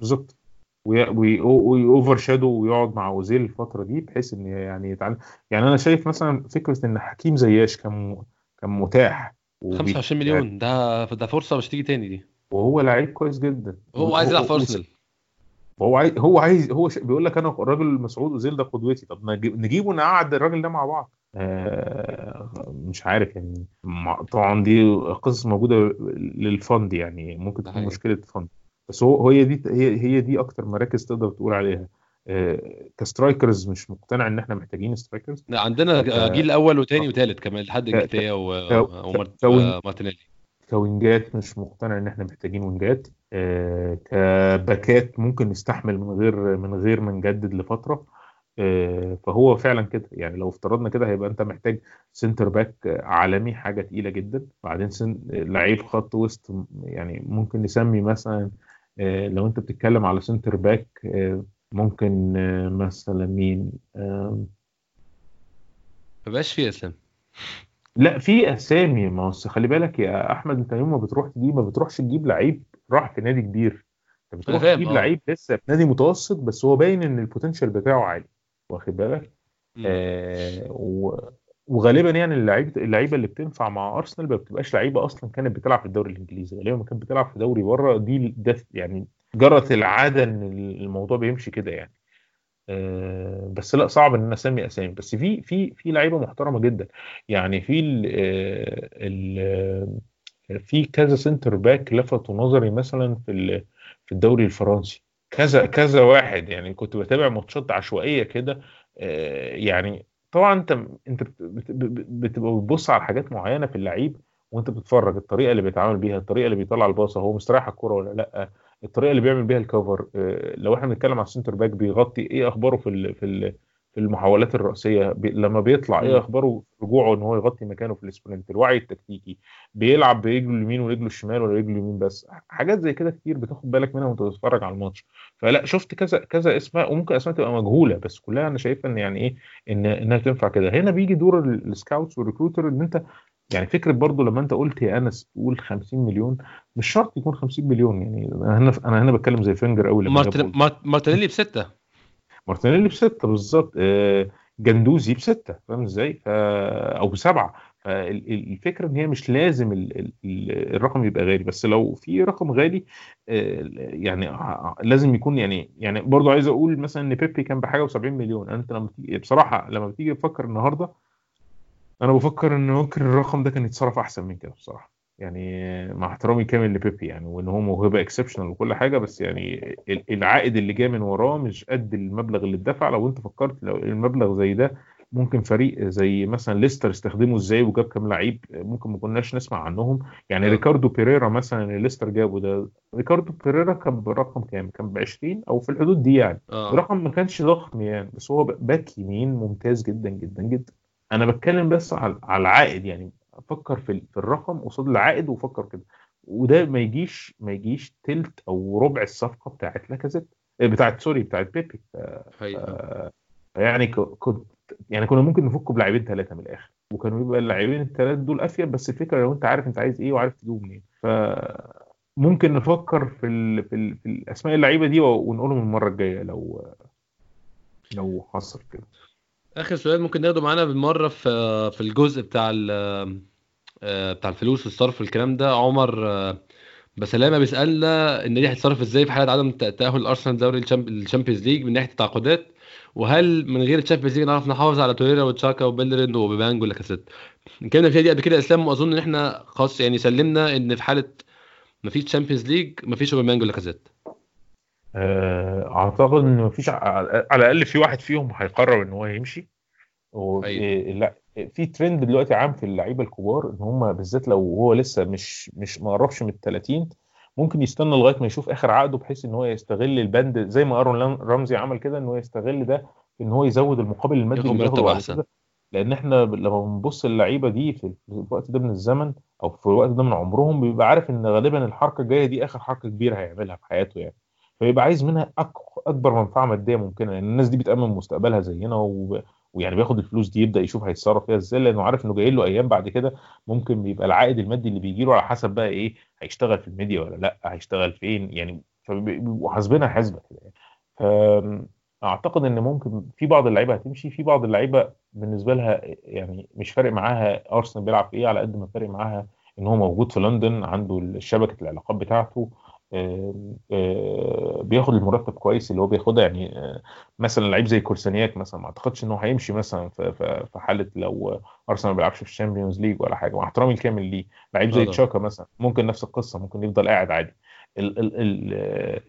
بالظبط. ويوفر شادو ويقعد مع أوزيل الفترة دي بحيث إن يعني يتعلم. يعني أنا شايف مثلا فكرة إن حكيم زياش كان كان متاح وبي- 25 مليون ده ده فرصة مش تيجي تاني دي. وهو لعيب كويس جدا. هو عايز يلعب في أرسنال. هو عايز هو عايز هو. بيقول لك أنا الراجل مسعود أوزيل ده قدوتي. طب نجيب... نجيبه نقعد الراجل ده مع بعض. آه مش عارف يعني طبعا دي قصص موجودة لل fund يعني ممكن تكون. مشكلة fund. بس هو هي دي هي هي دي أكتر مراكز تقدر تقول عليها. آه ك strikers مش مقتنع إن إحنا محتاجين strikers. عندنا آه. جيل أول وتاني وتالت كمان لحد ك wing- ومارتينيلي ك وينجات مش مقتنع إن إحنا محتاجين وينجات. آه ك باكات ممكن نستحمل من غير من غير ما نجدد لفترة. آه، فهو فعلا كده. يعني لو افترضنا كده هيبقى أنت محتاج centre back عالمي حاجة تقيلة جدا. بعدين سن... لعيب خط وسط يعني ممكن نسمي مثلا آه، لو انت بتتكلم على centre back آه، ممكن مثلا مين؟ ما بقاش فيه اسلام لا في أسامي. ما هو خلي بالك يا أحمد انت يوم ما بتروح تجيب ما بتروحش تجيب لعيب راح في نادي كبير. انت بتروح تجيب لعيب لسه في نادي متوسط بس هو باين إن البوتنشال بتاعه عالي واخد بالك. آه و... وغالبا يعني اللعيبه اللعيبة اللي بتنفع مع أرسنال ما بتبقاش لعيبة أصلا كانت بتلعب في الدوري الإنجليزي غالبا ما كانت بتلعب في دوري بره دي ده يعني جرت العادة إن الموضوع بيمشي كده يعني. آه، بس لا صعب إن أنا أسمي أسامي. بس في في في لعيبة محترمة جدا. يعني في ال ال في كذا centre back لفتوا نظري مثلا في في الدوري الفرنسي. كذا كذا واحد يعني كنت بتابع ماتشات عشوائية كده آه، يعني طبعا أنت أنت بت- بت- بت- بتبقى بتبص على حاجات معينة في اللعيب وأنت بتتفرج الطريقة اللي بيتعامل بيها الطريقة اللي بيطلع الباصة هو مستريح الكورة ولا لأ؟ الطريقة اللي بيعمل بيها ال cover آه، لو إحنا بنتكلم على ال centre back بيغطي إيه أخباره في ال في ال في المحاولات الرأسية بي لما بيطلع إيه. أخباره؟ رجوعه إن هو يغطي مكانه في ال sprint الوعي التكتيكي بيلعب برجله اليمين ورجله الشمال ولا رجله اليمين بس حاجات زي كده كتير بتاخد بالك منها وأنت بتتفرج على الماتش. فلا شفت كذا كذا اسماء وممكن أسماء تبقى مجهولة بس كلها أنا شايفها إن يعني إيه ان إنها تنفع كده. هنا بيجي دور ال- ال scouts وال recruiter إن أنت يعني فكرة برضو لما أنت قلت يا أنس تقول 50 مليون مش شرط يكون 50 مليون يعني أنا هنا أنا هنا بتكلم زي فينجر قوي لما مارتينيلي بستة. مارتينيلي بستة بالظبط. آه، جندوزي بستة فاهم إزاي؟ أو بسبعة. فالفكرة إن هي مش لازم ال... ال... ال- الرقم يبقى غالي بس لو في رقم غالي آه، يعني لازم يكون يعني يعني برضو عايز أقول مثلا إن بيبي كان بحاجة و70 مليون. أنت لما بصراحة لما بتيجي تفكر النهارده أنا بفكر إن ممكن الرقم ده كان يتصرف أحسن من كده بصراحة. يعني مع احترامي كامل لبيبي يعني وإن هو موهبة exceptional وكل حاجة بس يعني ال- العائد اللي جاي من وراه مش قد المبلغ اللي اتدفع. لو أنت فكرت لو المبلغ زي ده ممكن فريق زي مثلا ليستر استخدمه إزاي وجاب كام لعيب ممكن ما كناش نسمع عنهم. يعني آه. ريكاردو بيريرا مثلا اللي ليستر جابه ده ريكاردو بيريرا كان برقم كام؟ كان ب 20 أو في الحدود دي يعني. آه. رقم ما كانش ضخم يعني بس هو باك يمين ممتاز جدا جدا جدا. أنا بتكلم بس على العائد يعني. فكر في ال- في الرقم قصاد العائد وفكر كده. وده ما يجيش ما يجيش تلت أو ربع الصفقة بتاعت لاكازيت آه، بتاعت sorry بتاعت بيبي. حقيقة. يعني ك- كنت يعني كنا ممكن نفكه بلاعبين ثلاثة من الآخر. وكانوا يبقى اللاعبين الثلاثه دول افيد بس الفكرة لو أنت عارف أنت عايز إيه وعارف تجيبه منين. فممكن نفكر في ال... في, ال... في الأسماء اللعيبة دي ونقولهم المرة الجاية لو لو حصل كده. آخر سؤال ممكن ناخده معانا بالمرة في في الجزء بتاع آه، بتاع الفلوس والصرف والكلام ده. عمر آه، بسلامة بيسألنا إن دي هتتصرف إزاي في حالة عدم تأهل الارسنال دوري ال Champ- ال Champions League من ناحية التعاقدات؟ وهل من غير ال Champions League نعرف نحافظ على توريرا وتشاكا وبيلرين وأوباميانج ولاكازيت اتكلمنا فيها دي قبل كده إسلام وأظن إن إحنا خلاص يعني سلمنا إن في حالة مفيش Champions League مفيش أوباميانج ولاكازيت آه، أعتقد إن مفيش على الأقل في واحد فيهم هيقرر إن هو يمشي. و- أيوه. إيه، لا في ترند دلوقتي عام في اللعيبة الكبار إن هم بالذات لو هو لسه مش مش ما قربش من ال 30 ممكن يستنى لغاية ما يشوف آخر عقده بحيث إن هو يستغل البند زي ما أرون رمزي عمل كده إن هو يستغل ده في إن هو يزود المقابل المادي اللي بياخده أحسن. لأن إحنا لما بنبص للعيبة دي في في الوقت ده من الزمن أو في الوقت ده من عمرهم بيبقى عارف إن غالبا الحركة الجاية دي آخر حركة كبيرة هيعملها في حياته يعني. فيبقى عايز منها أكبر منفعه ماديه ممكنة لأن الناس دي بتأمن مستقبلها زينا و... ويعني بياخد الفلوس دي يبدأ يشوف هيتصرف فيها إزاي لأنه عارف إنه جاي له أيام بعد كده ممكن بيبقى العائد المادي اللي بيجي له على حسب بقى إيه هيشتغل في الميديا ولا لأ هيشتغل فين يعني فبيبقوا حاسبينها حسبه كده يعني. فاعتقد إن ممكن في بعض اللعيبة هتمشي في بعض اللعيبة بالنسبة لها يعني مش فارق معاها أرسنال بيلعب في إيه على قد ما فارق معاها إن هو موجود في لندن عنده شبكة العلاقات بتاعته بياخد المرتب كويس اللي هو بياخدها يعني آه، مثلا لعيب زي كورسانياك مثلا ما أعتقدش إنه هيمشي مثلا في حالة لو أرسنال ما بيلعبش في ال Champions League ولا حاجة مع احترامي الكامل ليه. لعيب زي طبعا تشاكا مثلا ممكن نفس القصة ممكن يفضل قاعد عادي. ال ال ال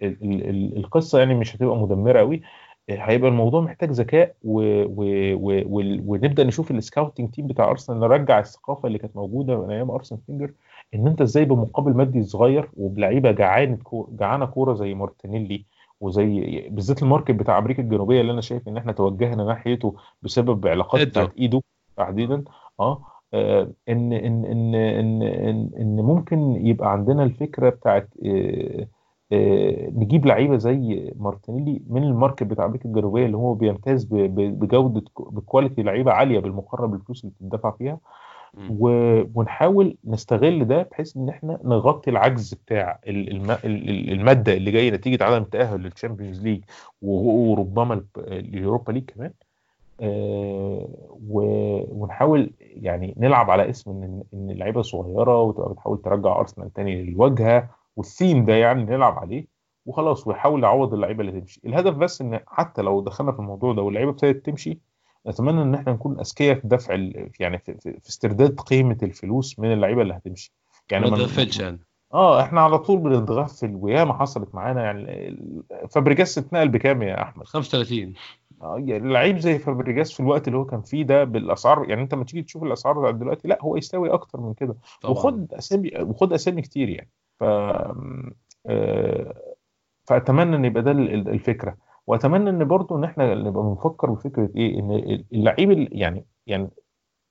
ال ال ال القصة يعني مش هتبقى مدمرة قوي هيبقى الموضوع محتاج ذكاء و... و... و... و... ونبدأ نشوف ال scouting team بتاع أرسنال نرجع الثقافة اللي كانت موجودة من أيام ارسنال فينجر إن أنت إزاي بمقابل مادي صغير وبلعيبة جعانة. جعانة كورة زي مارتينيلي وزي بالذات ال market بتاع أمريكا الجنوبية اللي أنا شايف إن إحنا توجهنا ناحيته بسبب علاقات. بتاعت ايدو تحديدا آه آه، إن إن إن إن إن, إن ممكن يبقى عندنا الفكرة بتاعت آه، آه، نجيب لعيبة زي مارتينيلي من ال market بتاع أمريكا الجنوبية اللي هو بيمتاز بجودة ب quality لعيبة عالية بالمقارنة بالفلوس اللي بتدفع فيها ونحاول نستغل ده بحيث إن إحنا نغطي العجز بتاع ال- الم- ال- ال- المادة اللي جاية نتيجة عدم التاهل لل Champions League وربما ال- ال Europa League كمان. آه، ونحاول يعني نلعب على اسم ان إن اللعيبة صغيرة وتبقى بتحاول ترجع أرسنال تاني للواجهه والثيم ده يعني نلعب عليه وخلاص ويحاول يعوض اللعيبة اللي تمشي. الهدف بس إن حتى لو دخلنا في الموضوع ده واللعيبة ابتدت تمشي نتمنى إن إحنا نكون أذكياء في دفع ال- يعني في, استرداد قيمة الفلوس من اللعيبة اللي هتمشي. يعني ما تغفلش يعني. آه إحنا على طول بنتغفل. وياما حصلت معانا يعني فابريجاس اتنقل بكام يا أحمد؟ 35 آه، يعني لعيب زي فابريجاس في الوقت اللي هو كان فيه ده بالأسعار يعني أنت لما تيجي تشوف الأسعار بتاعت دلوقتي لا هو يستوي أكتر من كده. وخد أسامي وخد أسامي كتير يعني. ف آه، فأتمنى إن يبقى ده ال- ال- الفكرة. واتمنى ان برضو ان إحنا نبقى بنفكر بفكره إيه ان اللعيب ال- يعني يعني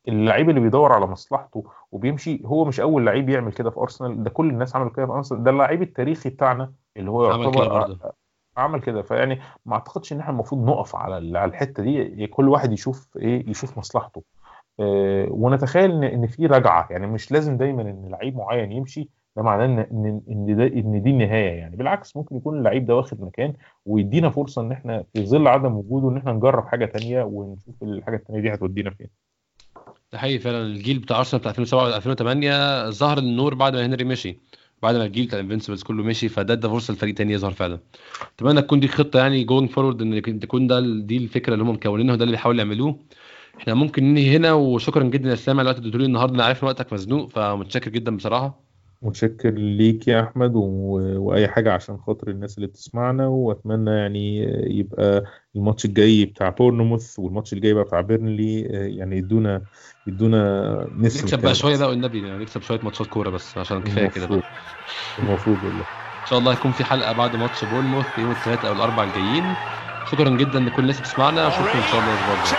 اللعيب اللي بيدور على مصلحته وبيمشي هو مش أول لعيب يعمل كده في أرسنال ده كل الناس عملوا كده في أرسنال ده اللعيب التاريخي بتاعنا اللي هو عمل كده يعتبر برضه عمل كده. فيعني ما أعتقدش إن إحنا المفروض نقف على على الحتة دي كل واحد يشوف إيه يشوف مصلحته. آه، ونتخيل إن في رجعة يعني مش لازم دايما إن لعيب معين يمشي ده معناه ان ان إن ده إن دي النهاية يعني. بالعكس ممكن يكون اللعيب ده واخد مكان ويدينا فرصة إن إحنا في ظل عدم وجوده إن إحنا نجرب حاجة تانية ونشوف الحاجة التانية دي هتودينا فين. ده حقيقي فعلا. الجيل بتاع أرسنال بتاع 2007 و 2008 ظهر النور بعد ما هنري مشي. بعد ما الجيل بتاع ال Invincibles كله مشي فده ادى فرصة لفريق تاني يظهر فعلا. أتمنى تكون دي خطة يعني going forward إن تكون ده دي الفكرة اللي هم مكونينها وده اللي بيحاولوا يعملوه. إحنا ممكن ننهي هنا وشكرا جدا يا إسلام على الوقت اللي النهارده. أنا عارف وقتك مزنوق فمتشكر جدا بصراحة. متشكر ليك يا أحمد و... وأي حاجة عشان خاطر الناس اللي بتسمعنا وأتمنى يعني يبقى الماتش الجاي بتاع بورنموث والماتش الجاي بقى بتاع بيرنلي يعني يدونا يدونا نفس نكسب بقى شوية بقى والنبي يعني نكسب شوية ماتشات كورة بس عشان كفاية كده بقى. المفروض والله. إن شاء الله يكون في حلقة بعد ماتش بورنموث يوم الثلاثاء أو الأربعاء الجايين. شكرا جدا لكل الناس اللي بتسمعنا. اشوفكم إن شاء الله الأسبوع الجاي